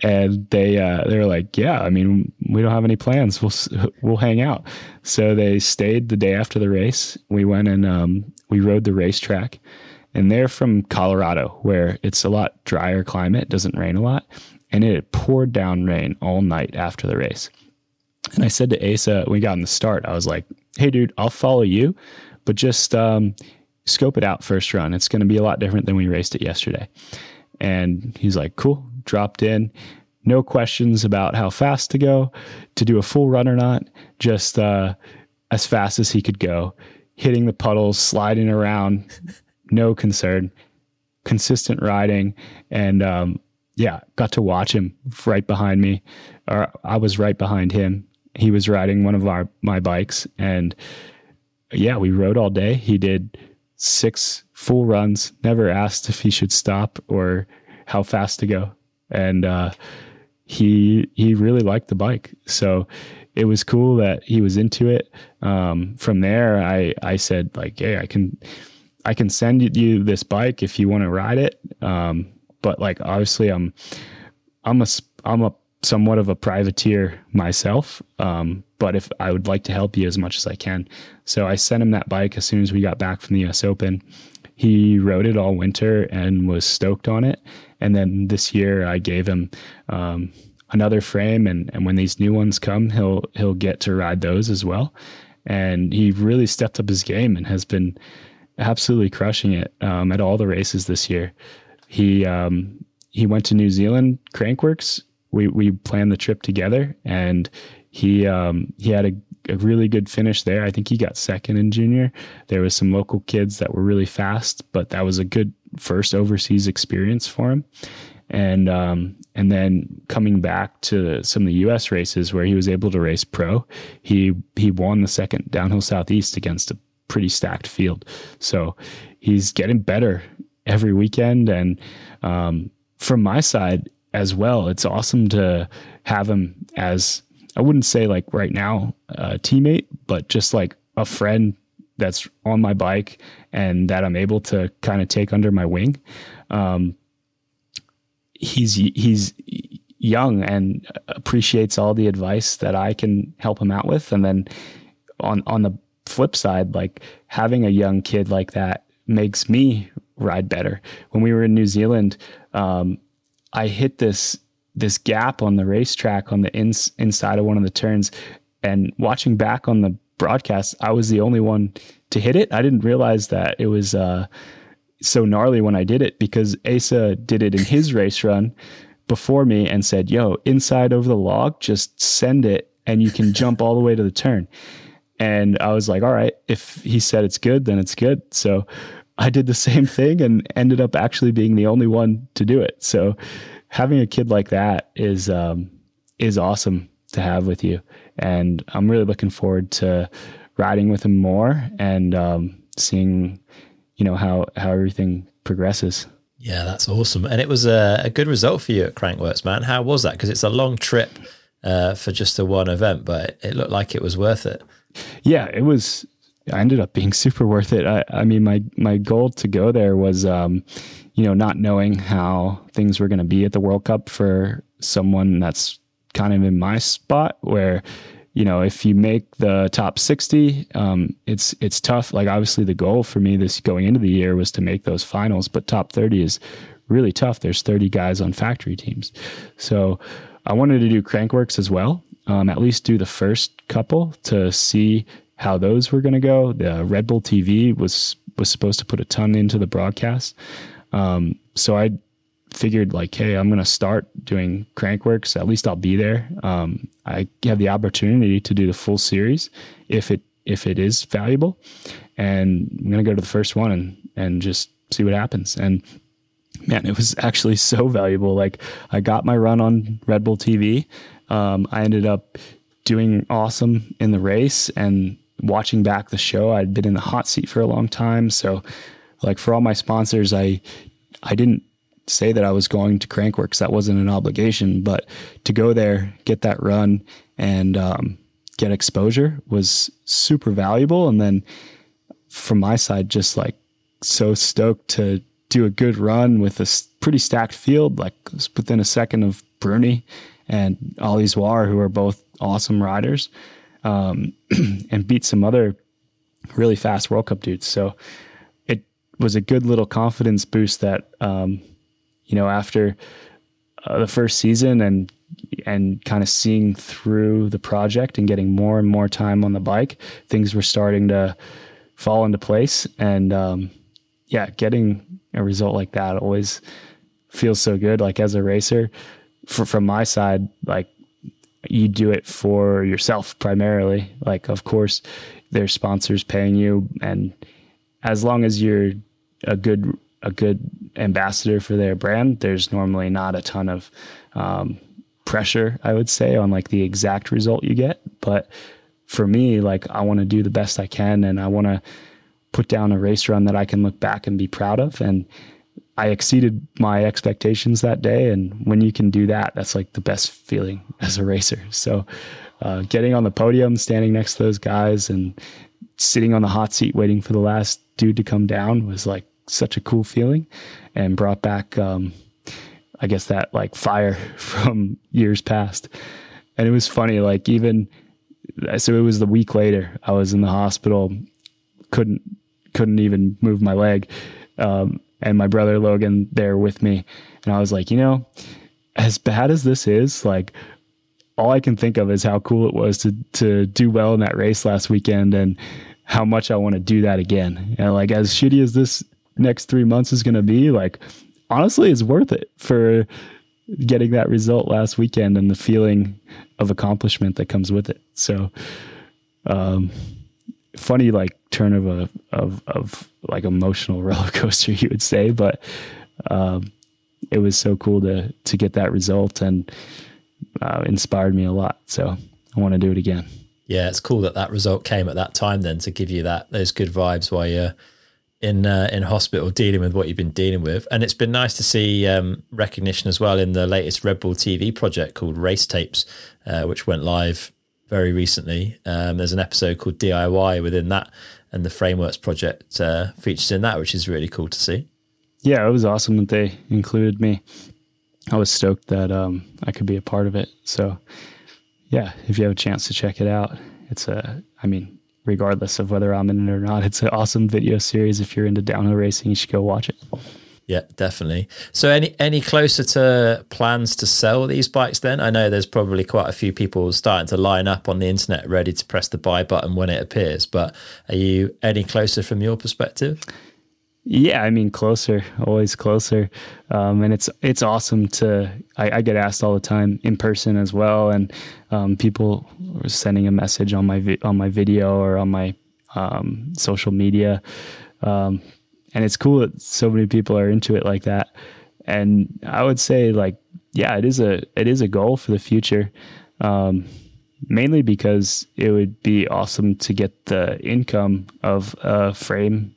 Speaker 2: And they uh, they were like, Yeah, I mean, we don't have any plans. We'll we'll hang out. So they stayed the day after the race. We went and um, we rode the racetrack. And they're from Colorado, where it's a lot drier climate, doesn't rain a lot and it poured down rain all night after the race. And I said to Asa, we got in the start, I was like, hey, dude, I'll follow you, but just um, scope it out first run. It's going to be a lot different than we raced it yesterday. And he's like, cool, dropped in. No questions about how fast to go, to do a full run or not, just uh, as fast as he could go, hitting the puddles, sliding around, [laughs] no concern, consistent riding. And um, yeah, got to watch him right behind me, or I was right behind him, he was riding one of our my bikes, and yeah, we rode all day. He did six full runs. Never asked if he should stop or how fast to go, and uh, he he really liked the bike. So it was cool that he was into it. Um, from there, I I said like, hey, I can I can send you this bike if you want to ride it. Um, but like obviously, I'm I'm a I'm a somewhat of a privateer myself. Um, but if I would like to help you as much as I can, so I sent him that bike as soon as we got back from the U.S. Open. He rode it all winter and was stoked on it. And then this year, I gave him um, another frame, and and when these new ones come, he'll he'll get to ride those as well. And he really stepped up his game and has been absolutely crushing it um, at all the races this year. He um, he went to New Zealand Crankworx. We we planned the trip together, and he um, he had a, a really good finish there. I think he got second in junior. There was some local kids that were really fast, but that was a good first overseas experience for him. And um, and then coming back to some of the U.S. races where he was able to race pro, he he won the second downhill southeast against a pretty stacked field. So he's getting better every weekend. And um, from my side as well, it's awesome to have him as I wouldn't say like right now a teammate, but just like a friend that's on my bike and that I'm able to kind of take under my wing. Um, he's he's young and appreciates all the advice that I can help him out with, and then on on the flip side, like having a young kid like that makes me ride better. When we were in New Zealand, um, I hit this this gap on the racetrack on the ins, inside of one of the turns, and watching back on the broadcast, I was the only one to hit it. I didn't realize that it was uh, so gnarly when I did it because Asa did it in his [laughs] race run before me and said, "Yo, inside over the log, just send it, and you can jump all the way to the turn." And I was like, all right, if he said it's good, then it's good. So I did the same thing and ended up actually being the only one to do it. So having a kid like that is um, is awesome to have with you, and I'm really looking forward to riding with him more and um, seeing, you know, how how everything progresses.
Speaker 1: Yeah, that's awesome, and it was a, a good result for you at Crankworx, man. How was that? Because it's a long trip uh, for just a one event, but it looked like it was worth it
Speaker 2: yeah, it was. I ended up being [laughs] super worth it. I, I mean, my my goal to go there was, um, you know, not knowing how things were going to be at the World Cup for someone that's kind of in my spot where you know if you make the top 60 um, it's it's tough. Like obviously the goal for me this going into the year was to make those finals but top 30 is really tough. There's 30 guys on factory teams. So i wanted to do Crankworx as well um, at least do the first couple to see how those were going to go. The Red Bull TV was was supposed to put a ton into the broadcast, um, so I figured like, hey, I'm going to start doing Crankworx. At least I'll be there. Um, I have the opportunity to do the full series if it if it is valuable, and I'm going to go to the first one and and just see what happens. And man, it was actually [laughs] so valuable. Like I got my run on Red Bull TV. Um, I ended up doing awesome in the race and watching back the show. I'd been in the hot seat for a long time, so like for all my sponsors, I I didn't say that I was going to Crankworx. That wasn't an obligation, but to go there, get that run, and um, get exposure was super valuable. And then from my side, just like so stoked to do a good run with a pretty stacked field, like within a second of Bruni and Ali Zwar, who are both awesome riders, um, [clears throat] and beat some other really fast World Cup dudes. So it was a good little confidence boost that, um, you know, after uh, the first season and and kind of seeing through the project and getting more and more time on the bike, things were starting to fall into place. And um, yeah, getting a result like that always feels so good. Like as a racer, for, from my side, like you do it for yourself primarily. Like, of course, there's sponsors paying you, and as long as you're a good a good ambassador for their brand, there's normally not a ton of um, pressure, I would say, on like the exact result you get. But for me, like I want to do the best I can and I want to put down a race run that I can look back and be proud of. And I exceeded my expectations that day. And when you can do that, that's like the best feeling as a racer. So, uh, getting on the podium, standing next to those guys, and sitting on the hot seat waiting for the last dude to come down was like such a cool feeling and brought back, um, I guess, that like fire [laughs] from years past. And it was funny, like, even so, it was the week later, I was in the hospital, couldn't couldn't even move my leg. Um, and my brother Logan there with me. And I was like, you know, as bad as this is, like all I can think of is how cool it was to to do well in that race last weekend and how much I want to do that again. And like as shitty as this next three months is gonna be, like honestly it's worth it for getting that result last weekend and the feeling of accomplishment that comes with it. So um funny like turn of a of of like emotional [laughs] roller coaster you would say but um, it was so cool to to get that result and uh, inspired me a lot so i want to do it again
Speaker 1: yeah it's cool that that result came at that time then to give you that those good vibes while you're in uh, in hospital dealing with what you've been dealing with and it's been nice to see um, recognition as well in the latest red bull tv project called race tapes uh, which went live very recently. Um, there's an episode called DIY within that, and the Frameworks project uh, features in that, which is really cool to see.
Speaker 2: Yeah, it was awesome that they included me. I was stoked that um, I could be a part of it. So, yeah, if you have a chance to check it out, it's a, I mean, regardless of whether I'm in it or not, it's an awesome video series. If you're into downhill racing, you should go watch it.
Speaker 1: Yeah, definitely. So any any closer to plans to sell these bikes then? I know there's probably quite a few people starting to line up on the internet ready to press the buy button when it appears, but are you any closer from your perspective?
Speaker 2: Yeah, I mean closer, always closer, um, and it's it's awesome to. I, I, get asked all the time in person as well, and um, people are sending a message on my vi- on my video or on my um, social media um, and it's cool that so many people are into it like that. And I would say like, yeah, it is a it is a goal for the future. Um, mainly because it would be awesome to get the income of a frame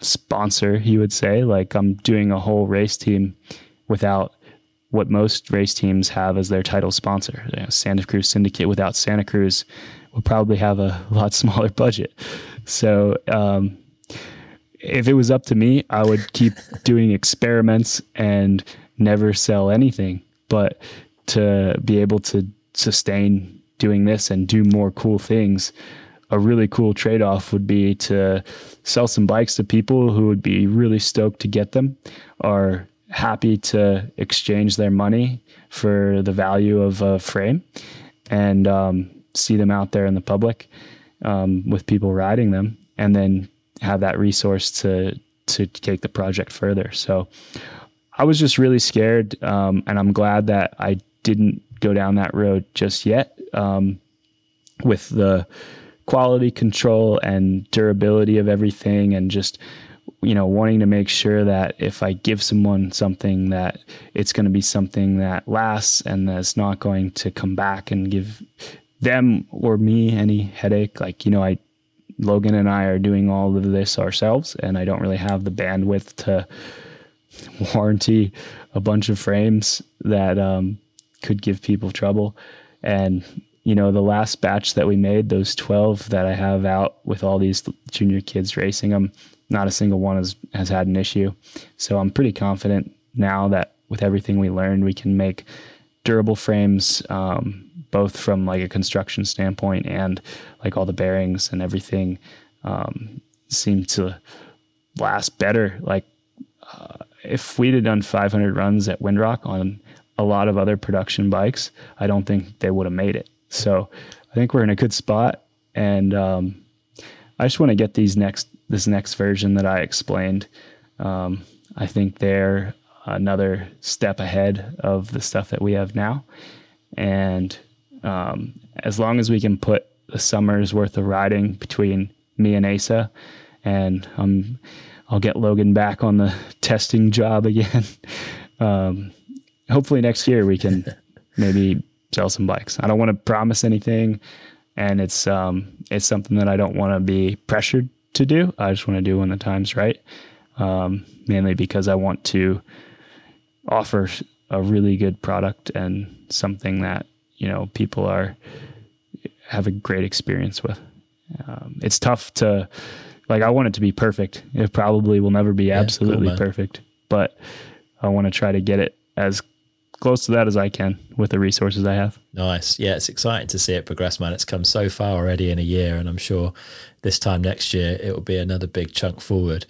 Speaker 2: sponsor, you would say. Like I'm doing a whole race team without what most race teams have as their title sponsor. You know, Santa Cruz Syndicate without Santa Cruz would probably have a [laughs] lot smaller budget. So um, if it was up to me, I would keep [laughs] doing experiments and never sell anything. But to be able to sustain doing this and do more cool things, a really cool trade off would be to sell some bikes to people who would be really stoked to get them, are happy to exchange their money for the value of a frame, and um, see them out there in the public um, with people riding them, and then have that resource to to take the project further. So I was just really scared, um, and I'm glad that I didn't go down that road just yet. Um, with the quality control and durability of everything, and just you know wanting to make sure that if I give someone something, that it's going to be something that lasts and that's not going to come back and give them or me any headache. Like you know, I Logan and I are doing all of this ourselves, and I don't really have the bandwidth to warranty a bunch of frames that um, could give people trouble. And you know, the last batch that we made, those twelve that I have out with all these junior kids racing them, not a single one has has had an issue. So I'm pretty confident now that with everything we learned, we can make durable frames um, both from like a construction standpoint and like all the bearings and everything um, seem to last better. Like uh, if we'd have done 500 runs at Windrock on a lot of other production bikes, I don't think they would have made it. So I think we're in a good spot, and um, I just want to get these next this next version that I explained. Um, I think they're another step ahead of the stuff that we have now, and um, as long as we can put a summer's worth of riding between me and Asa, and um, I'll get Logan back on the testing job again. [laughs] um, hopefully next year we can maybe sell some bikes. I don't want to promise anything. and it's um, it's something that I don't want to be pressured to do. I just want to do when the time's right, um, mainly because I want to offer a really good product and something that you know people are have a great experience with. Um, it's tough to like. I want it to be perfect. It probably will never be absolutely cool, perfect, but I want to try to get it as close to that as I can with the resources I have.
Speaker 1: Nice. Yeah, it's exciting to see it progress, man. It's come so far already in a year, and I'm sure this time next year it will be another big chunk forward.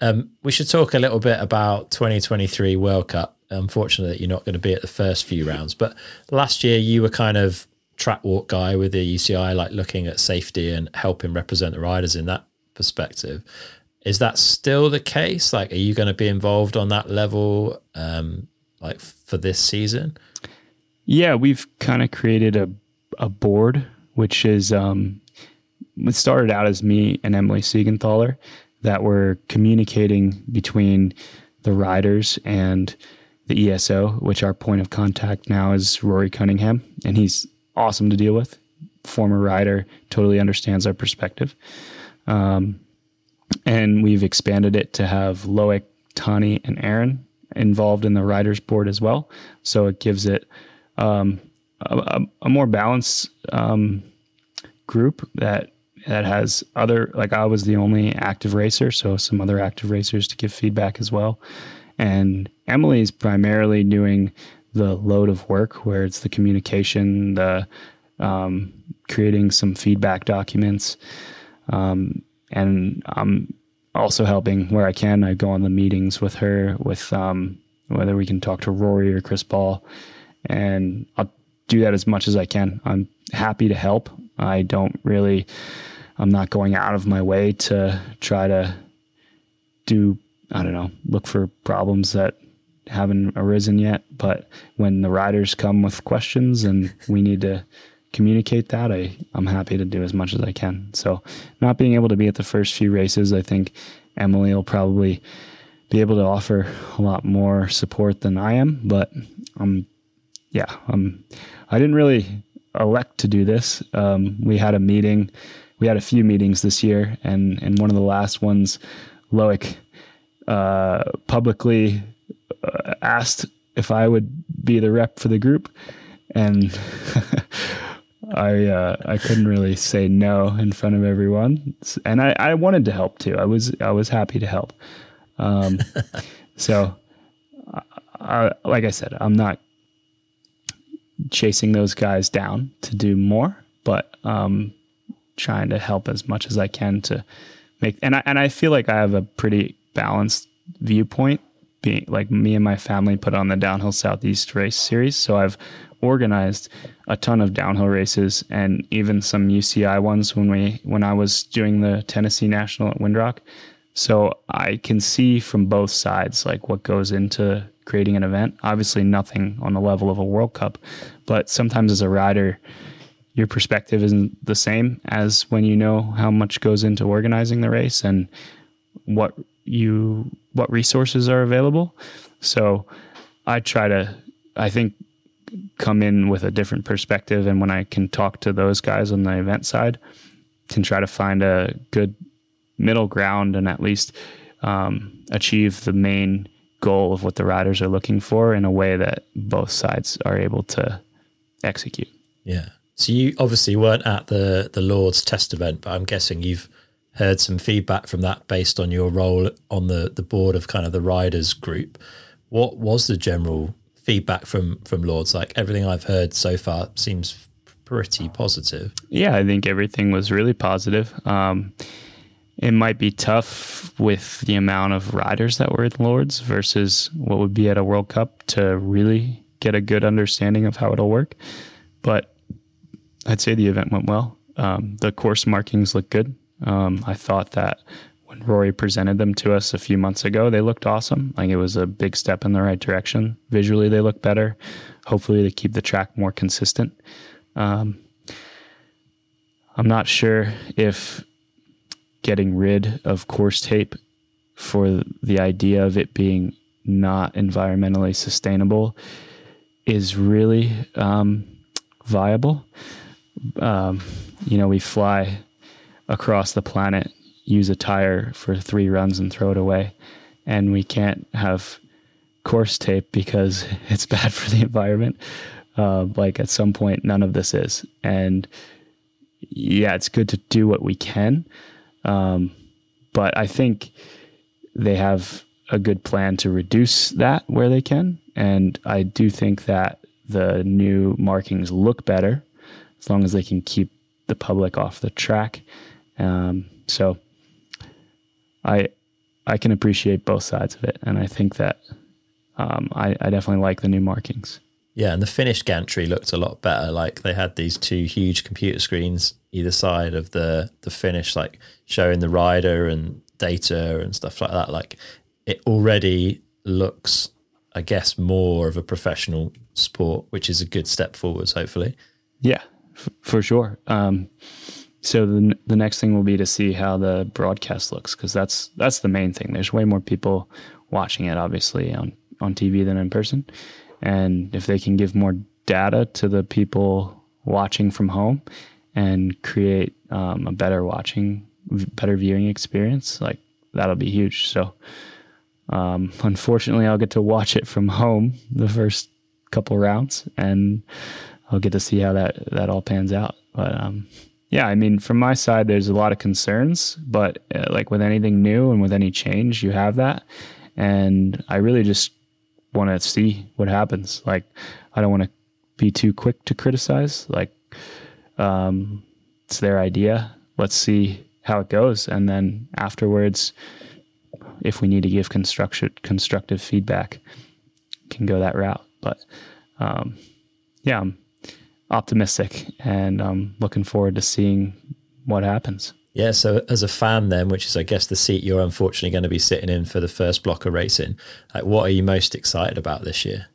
Speaker 1: Um, we should talk a little bit about 2023 World Cup. Unfortunately, you're not going to be at the first few rounds, but last year you were kind of track walk guy with the UCI, like looking at safety and helping represent the riders in that perspective. Is that still the case? Like, are you going to be involved on that level, um, like for this season?
Speaker 2: Yeah, we've kind of created a a board, which is um, it started out as me and Emilie Siegenthaler that were communicating between the riders and the ESO, which our point of contact now is Rory Cunningham, and he's awesome to deal with. Former rider, totally understands our perspective. Um, and we've expanded it to have Loic, Tahnée, and Aaron involved in the riders board as well. So it gives it um, a, a, more balanced um, group that that has other like I was the only active racer, so some other active racers to give feedback as well. And Emilie's primarily doing the load of work where it's the communication, the um, creating some feedback documents. Um, and I'm also helping where I can. I go on the meetings with her, with um, whether we can talk to Rory or Chris Ball, and I'll do that as much as I can. I'm happy to help. I don't really, I'm not going out of my way to try to do, I don't know, look for problems that haven't arisen yet. But when the riders come with questions and we need to communicate that, I, I'm happy to do as much as I can. So, not being able to be at the first few races, I think Emilie will probably be able to offer a lot more support than I am. But um, yeah, um, I didn't really elect to do this. Um, we had a meeting, we had a few meetings this year, and and one of the last ones, Loic uh, publicly uh, asked if I would be the rep for the group, and [laughs] I uh, I couldn't really say no in front of everyone, and I, I wanted to help too. I was I was happy to help. Um, [laughs] so, I, like I said, I'm not chasing those guys down to do more, but um, trying to help as much as I can to make. And I and I feel like I have a pretty balanced viewpoint. Being like me and my family put on the Downhill Southeast race series, so I've organized a ton of downhill races and even some UCI ones when we when I was doing the Tennessee National at Windrock. So I can see from both sides like what goes into creating an event. Obviously nothing on the level of a World Cup, but sometimes as a rider your perspective isn't the same as when you know how much goes into organizing the race and what you what resources are available. So I try to I think come in with a different perspective and when I can talk to those guys on the event side, can try to find a good middle ground and at least um, achieve the main goal of what the riders are looking for in a way that both sides are able to execute.
Speaker 1: Yeah. So you obviously weren't at the the Lourdes Test event, but I'm guessing you've heard some feedback from that based on your role on the the board of kind of the riders group. What was the general feedback from from Lourdes. Like everything I've heard so far seems pretty positive.
Speaker 2: Yeah, I think everything was really positive. Um, it might be tough with the amount of riders that were at Lourdes versus what would be at a World Cup to really get a good understanding of how it'll work. But I'd say the event went well. Um, the course markings look good. Um, I thought that when Rory presented them to us a few months ago, they looked awesome. Like it was a big step in the right direction. Visually, they look better. Hopefully, they keep the track more consistent. Um, I'm not sure if getting rid of course tape for the idea of it being not environmentally sustainable is really um, viable. um, you know, we fly across the planet, use a tire for three runs and throw it away, and we can't have course tape because [laughs] it's bad for the environment. Uh, like at some point, none of this is, and yeah, it's good to do what we can, um, but I think they have a good plan to reduce that where they can, and I do think that the new markings look better as long as they can keep the public off the track. Um, so I I can appreciate both sides of it, and I think that um, I, I definitely like the new markings.
Speaker 1: Yeah, and the finished gantry looked a lot better. Like they had these two huge computer screens either side of the the finish, like showing the rider and data and stuff like that. Like it already looks, I guess, more of a professional sport, which is a good step forwards, hopefully.
Speaker 2: Yeah, f- for sure. Um, so the the next thing will be to see how the broadcast looks because that's that's the main thing. There's way more people watching it, obviously, on on TV than in person, and if they can give more data to the people watching from home and create um, a better watching, better viewing experience, like that'll be huge. So, um, [laughs] unfortunately, I'll get to watch it from home the first couple rounds, and I'll get to see how that that all pans out. But um, yeah, I mean, from my side, there's a lot of concerns, but uh, like with anything new and with any change, you have that. And I really just want to see what happens. Like, I don't want to be too quick to criticize. Like, um, it's their idea. Let's see how it goes. And then afterwards, if we need to give construction, constructive feedback, can go that route. But um, yeah, I'm optimistic and I'm looking forward to seeing what happens.
Speaker 1: Yeah, so as a fan, then, which is, I guess, the seat you're unfortunately going to be sitting in for the first block of racing, like, what are you most excited about this year?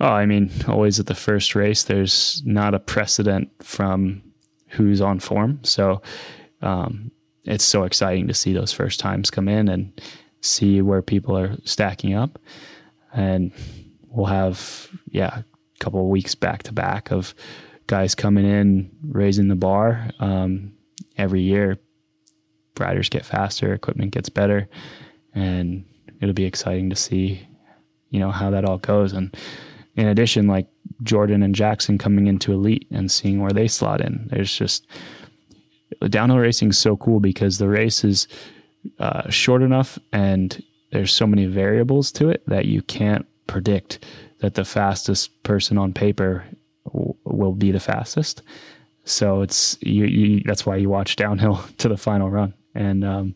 Speaker 2: Oh, I mean, always at the first race, there's not a precedent from who's on form. So um, it's so exciting to see those first times come in and see where people are stacking up. And we'll have, yeah, couple of weeks back to back of guys coming in, raising the bar. Um, every year, riders get faster, equipment gets better, and it'll be exciting to see, you know, how that all goes. And in addition, like Jordan and Jackson coming into elite and seeing where they slot in, there's just downhill racing is so cool because the race is uh, short enough and there's so many variables to it that you can't predict that the fastest person on paper w- will be the fastest. So it's you, you, That's why you watch downhill [laughs] to the final run, and um,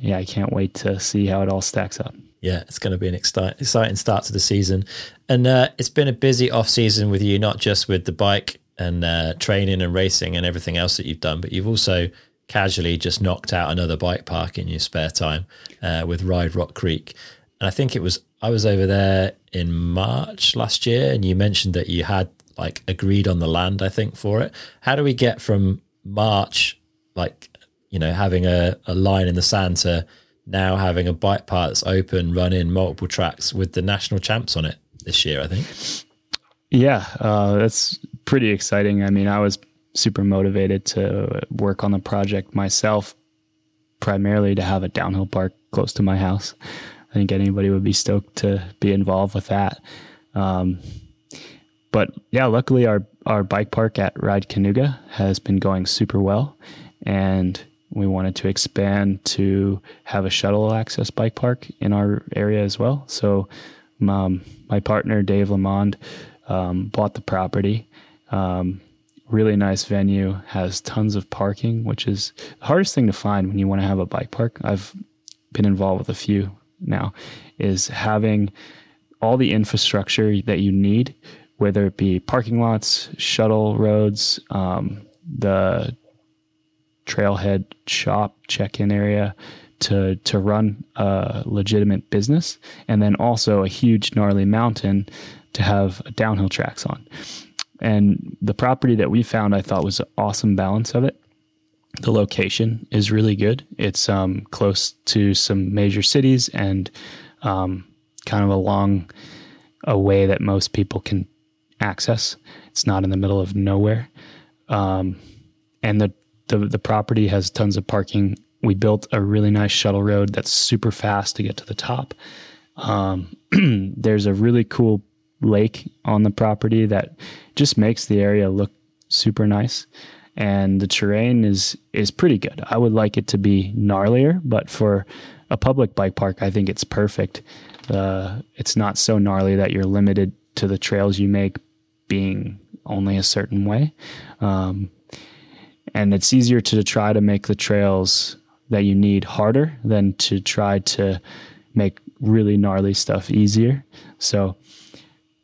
Speaker 2: yeah, I can't wait to see how it all stacks up.
Speaker 1: Yeah, it's going to be an exciting start to the season, and uh, it's been a busy off season with you, not just with the bike and uh, training and racing and everything else that you've done, but you've also casually just knocked out another bike park in your spare time uh, with Ride Rock Creek. And I think it was I was over there in March last year, and you mentioned that you had like agreed on the land. I think for it. How do we get from March, like you know, having a, a line in the sand to now having a bike park that's open, running multiple tracks with the national champs on it this year? I think.
Speaker 2: Yeah, uh, that's pretty exciting. I mean, I was super motivated to work on the project myself, primarily to have a downhill park close to my house. I think anybody would be stoked to be involved with that. Um, but yeah, luckily our our bike park at Ride Kanuga has been going super well, and we wanted to expand to have a shuttle access bike park in our area as well. So, um, my partner Dave Lamond um, bought the property. Um, really nice venue, has tons of parking, which is the hardest thing to find when you want to have a bike park. I've been involved with a few now is having all the infrastructure that you need, whether it be parking lots, shuttle roads, um, the trailhead shop check-in area to to run a legitimate business, and then also a huge gnarly mountain to have downhill tracks on. And the property that we found, I thought was an awesome balance of it the location is really good. It's um, close to some major cities and um, kind of along a way that most people can access. It's not in the middle of nowhere, um, and the, the the property has tons of parking. We built a really nice shuttle road that's super fast to get to the top. Um, [clears throat] there's a really cool lake on the property that just makes the area look super nice and the terrain is is pretty good. I would like it to be gnarlier, but for a public bike park, I think it's perfect. Uh, it's not so gnarly that you're limited to the trails you make being only a certain way, um, and it's easier to try to make the trails that you need harder than to try to make really gnarly stuff easier. So.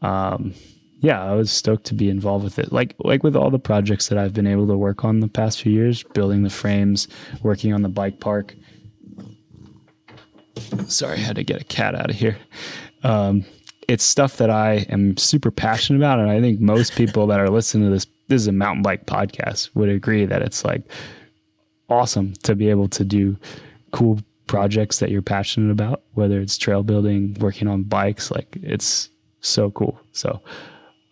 Speaker 2: Um, yeah, I was stoked to be involved with it. Like like with all the projects that I've been able to work on the past few years, building the frames, working on the bike park. Sorry, I had to get a cat out of here. Um, it's stuff that I am super passionate about, and I think most people that are listening to this, this is a mountain bike podcast, would agree that it's like awesome to be able to do cool projects that you're passionate about, whether it's trail building, working on bikes, like it's so cool. So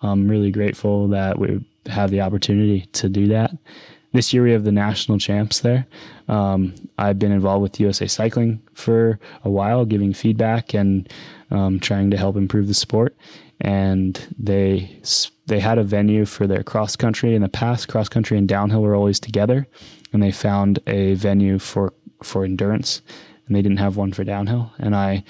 Speaker 2: I'm really grateful that we have the opportunity to do that. This year we have the national champs there. Um, I've been involved with USA Cycling for a while, giving feedback and um, trying to help improve the sport. And they they had a venue for their cross country in the past. Cross country and downhill were always together, and they found a venue for for endurance, and they didn't have one for downhill. And I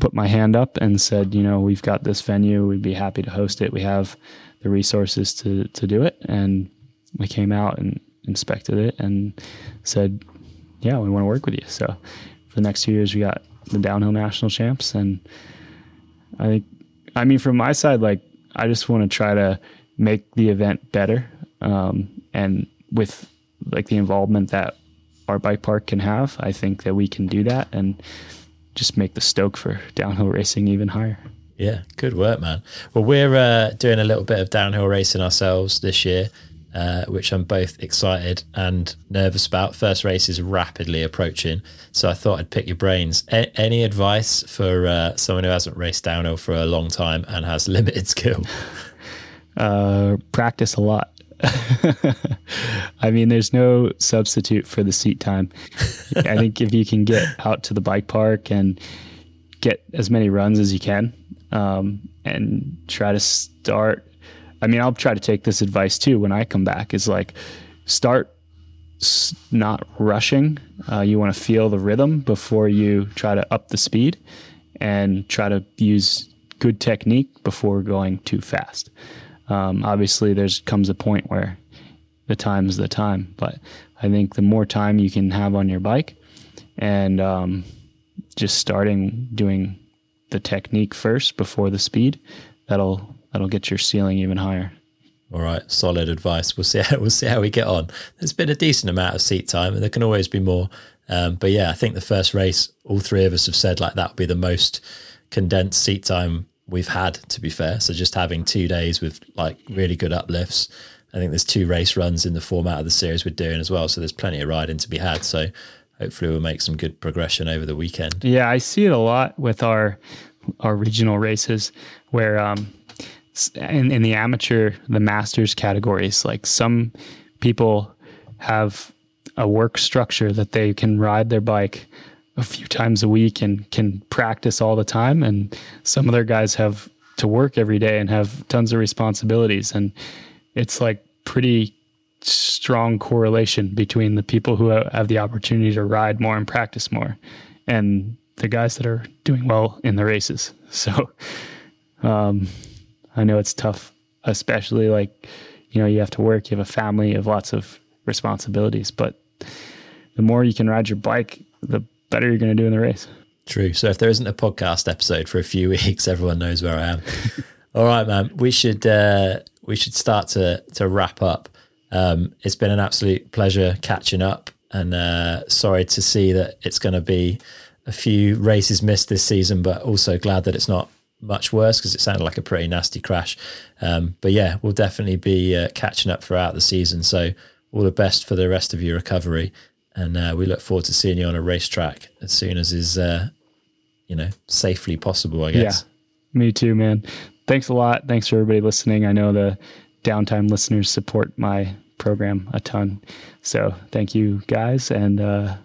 Speaker 2: put my hand up and said, you know, we've got this venue. We'd be happy to host it. We have the resources to, to do it. And we came out and inspected it and said, yeah, we want to work with you. So for the next two years, we got the downhill national champs. And I think, I mean, from my side, like, I just want to try to make the event better. Um, and with like the involvement that our bike park can have, I think that we can do that. And just make the stoke for downhill racing even higher.
Speaker 1: Yeah, good work, man. Well, we're uh, doing a little bit of downhill racing ourselves this year, uh, which I'm both excited and nervous about. First race is rapidly approaching, so I thought I'd pick your brains. A- any advice for uh, someone who hasn't raced downhill for a long time and has [laughs] limited skill? [laughs]
Speaker 2: Uh, practice a lot. [laughs] I mean, there's no substitute for the seat time. I think if you can get out to the bike park and get as many runs as you can, um, and try to start. I mean, I'll try to take this advice too when I come back. Is like start not rushing. Uh, you want to feel the rhythm before you try to up the speed, and try to use good technique before going too fast. Um, obviously, there's comes a point where the time is the time, but I think the more time you can have on your bike, and um, just starting doing the technique first before the speed, that'll that'll get your ceiling even higher.
Speaker 1: All right, solid advice. We'll see how [laughs] we'll see how we get on. There's been a decent amount of seat time, and there can always be more. Um, but yeah, I think the first race, all three of us have said like that would be the most condensed seat time we've had, to be fair. So just having two days with like really good uplifts. I think there's two race runs in the format of the series we're doing as well. So there's plenty of riding to be had. So hopefully we'll make some good progression over the weekend.
Speaker 2: Yeah, I see it a lot with our our regional races where um in, in the amateur, the masters categories, like some people have a work structure that they can ride their bike a few times a week and can practice all the time. And some other guys have to work every day and have tons of responsibilities. And it's like pretty strong correlation between the people who have the opportunity to ride more and practice more and the guys that are doing well in the races. [laughs] So um, I know it's tough, especially like, you know, you have to work, you have a family, you have lots of responsibilities, but the more you can ride your bike, the better you're going to do in the race.
Speaker 1: True. So if there isn't a podcast episode for a few [laughs] weeks, everyone knows where I am. [laughs] All right, man. We should uh, we should start to to wrap up. Um, it's been an absolute pleasure catching up, and uh, sorry to see that it's going to be a few races missed this season, but also glad that it's not much worse because it sounded like a pretty nasty crash. Um, but yeah, we'll definitely be uh, catching up throughout the season. So all the best for the rest of your recovery and uh, we look forward to seeing you on a racetrack as soon as is uh, you know safely possible. I guess.
Speaker 2: Yeah, me too, man. thanks a lot. Thanks for everybody listening. I know the downtime listeners support my program a ton. So thank you guys and uh,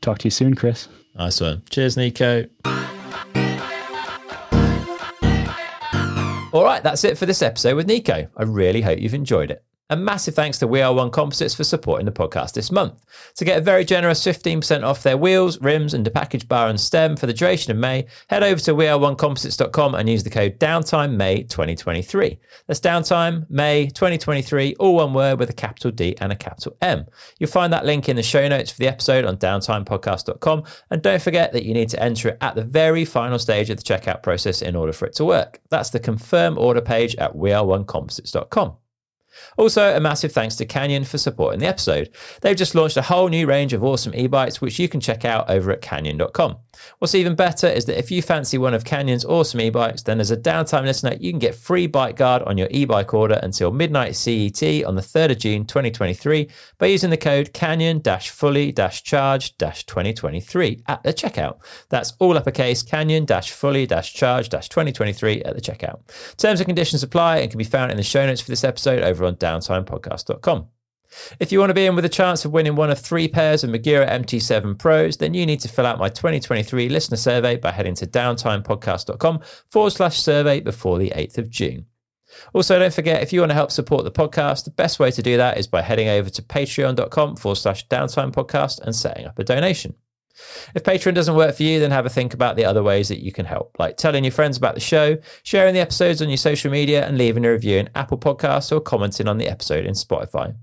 Speaker 2: talk to you soon, Chris.
Speaker 1: Nice one. Cheers, Neko. All right, that's it for this episode with Neko. I really hope you've enjoyed it. A massive thanks to We Are One Composites for supporting the podcast this month. To get a very generous 15% off their wheels, rims, and the package bar and stem for the duration of May, head over to weareonecomposites.com and use the code Downtime May 2023. That's Downtime May 2023, all one word with a capital D and a capital M. You'll find that link in the show notes for the episode on downtimepodcast.com. And don't forget that you need to enter it at the very final stage of the checkout process in order for it to work. That's the confirm order page at weareonecomposites.com. Also, a massive thanks to Canyon for supporting the episode. They've just launched a whole new range of awesome e bikes, which you can check out over at canyon.com. What's even better is that if you fancy one of Canyon's awesome e bikes, then as a downtime listener, you can get free bike guard on your e bike order until midnight CET on the 3rd of June 2023 by using the code canyon fully charge 2023 at the checkout. That's all uppercase canyon fully charge 2023 at the checkout. Terms and conditions apply and can be found in the show notes for this episode over on downtimepodcast.com. If you want to be in with a chance of winning one of three pairs of Magura MT7 Pros, then you need to fill out my 2023 listener survey by heading to downtimepodcast.com forward slash survey before the 8th of June. Also, don't forget if you want to help support the podcast, the best way to do that is by heading over to patreon.com forward slash downtime podcast and setting up a donation. If Patreon doesn't work for you, then have a think about the other ways that you can help, like telling your friends about the show, sharing the episodes on your social media, and leaving a review in Apple Podcasts or commenting on the episode in Spotify.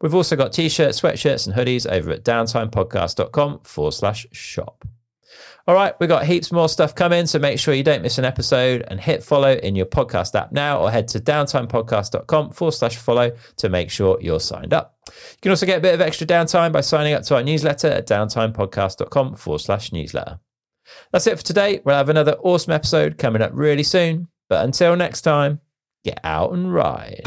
Speaker 1: We've also got t shirts, sweatshirts, and hoodies over at downtimepodcast.com forward slash shop. All right, we've got heaps more stuff coming, so make sure you don't miss an episode and hit follow in your podcast app now or head to downtimepodcast.com forward slash follow to make sure you're signed up. You can also get a bit of extra downtime by signing up to our newsletter at downtimepodcast.com forward slash newsletter. That's it for today. We'll have another awesome episode coming up really soon. But until next time, get out and ride.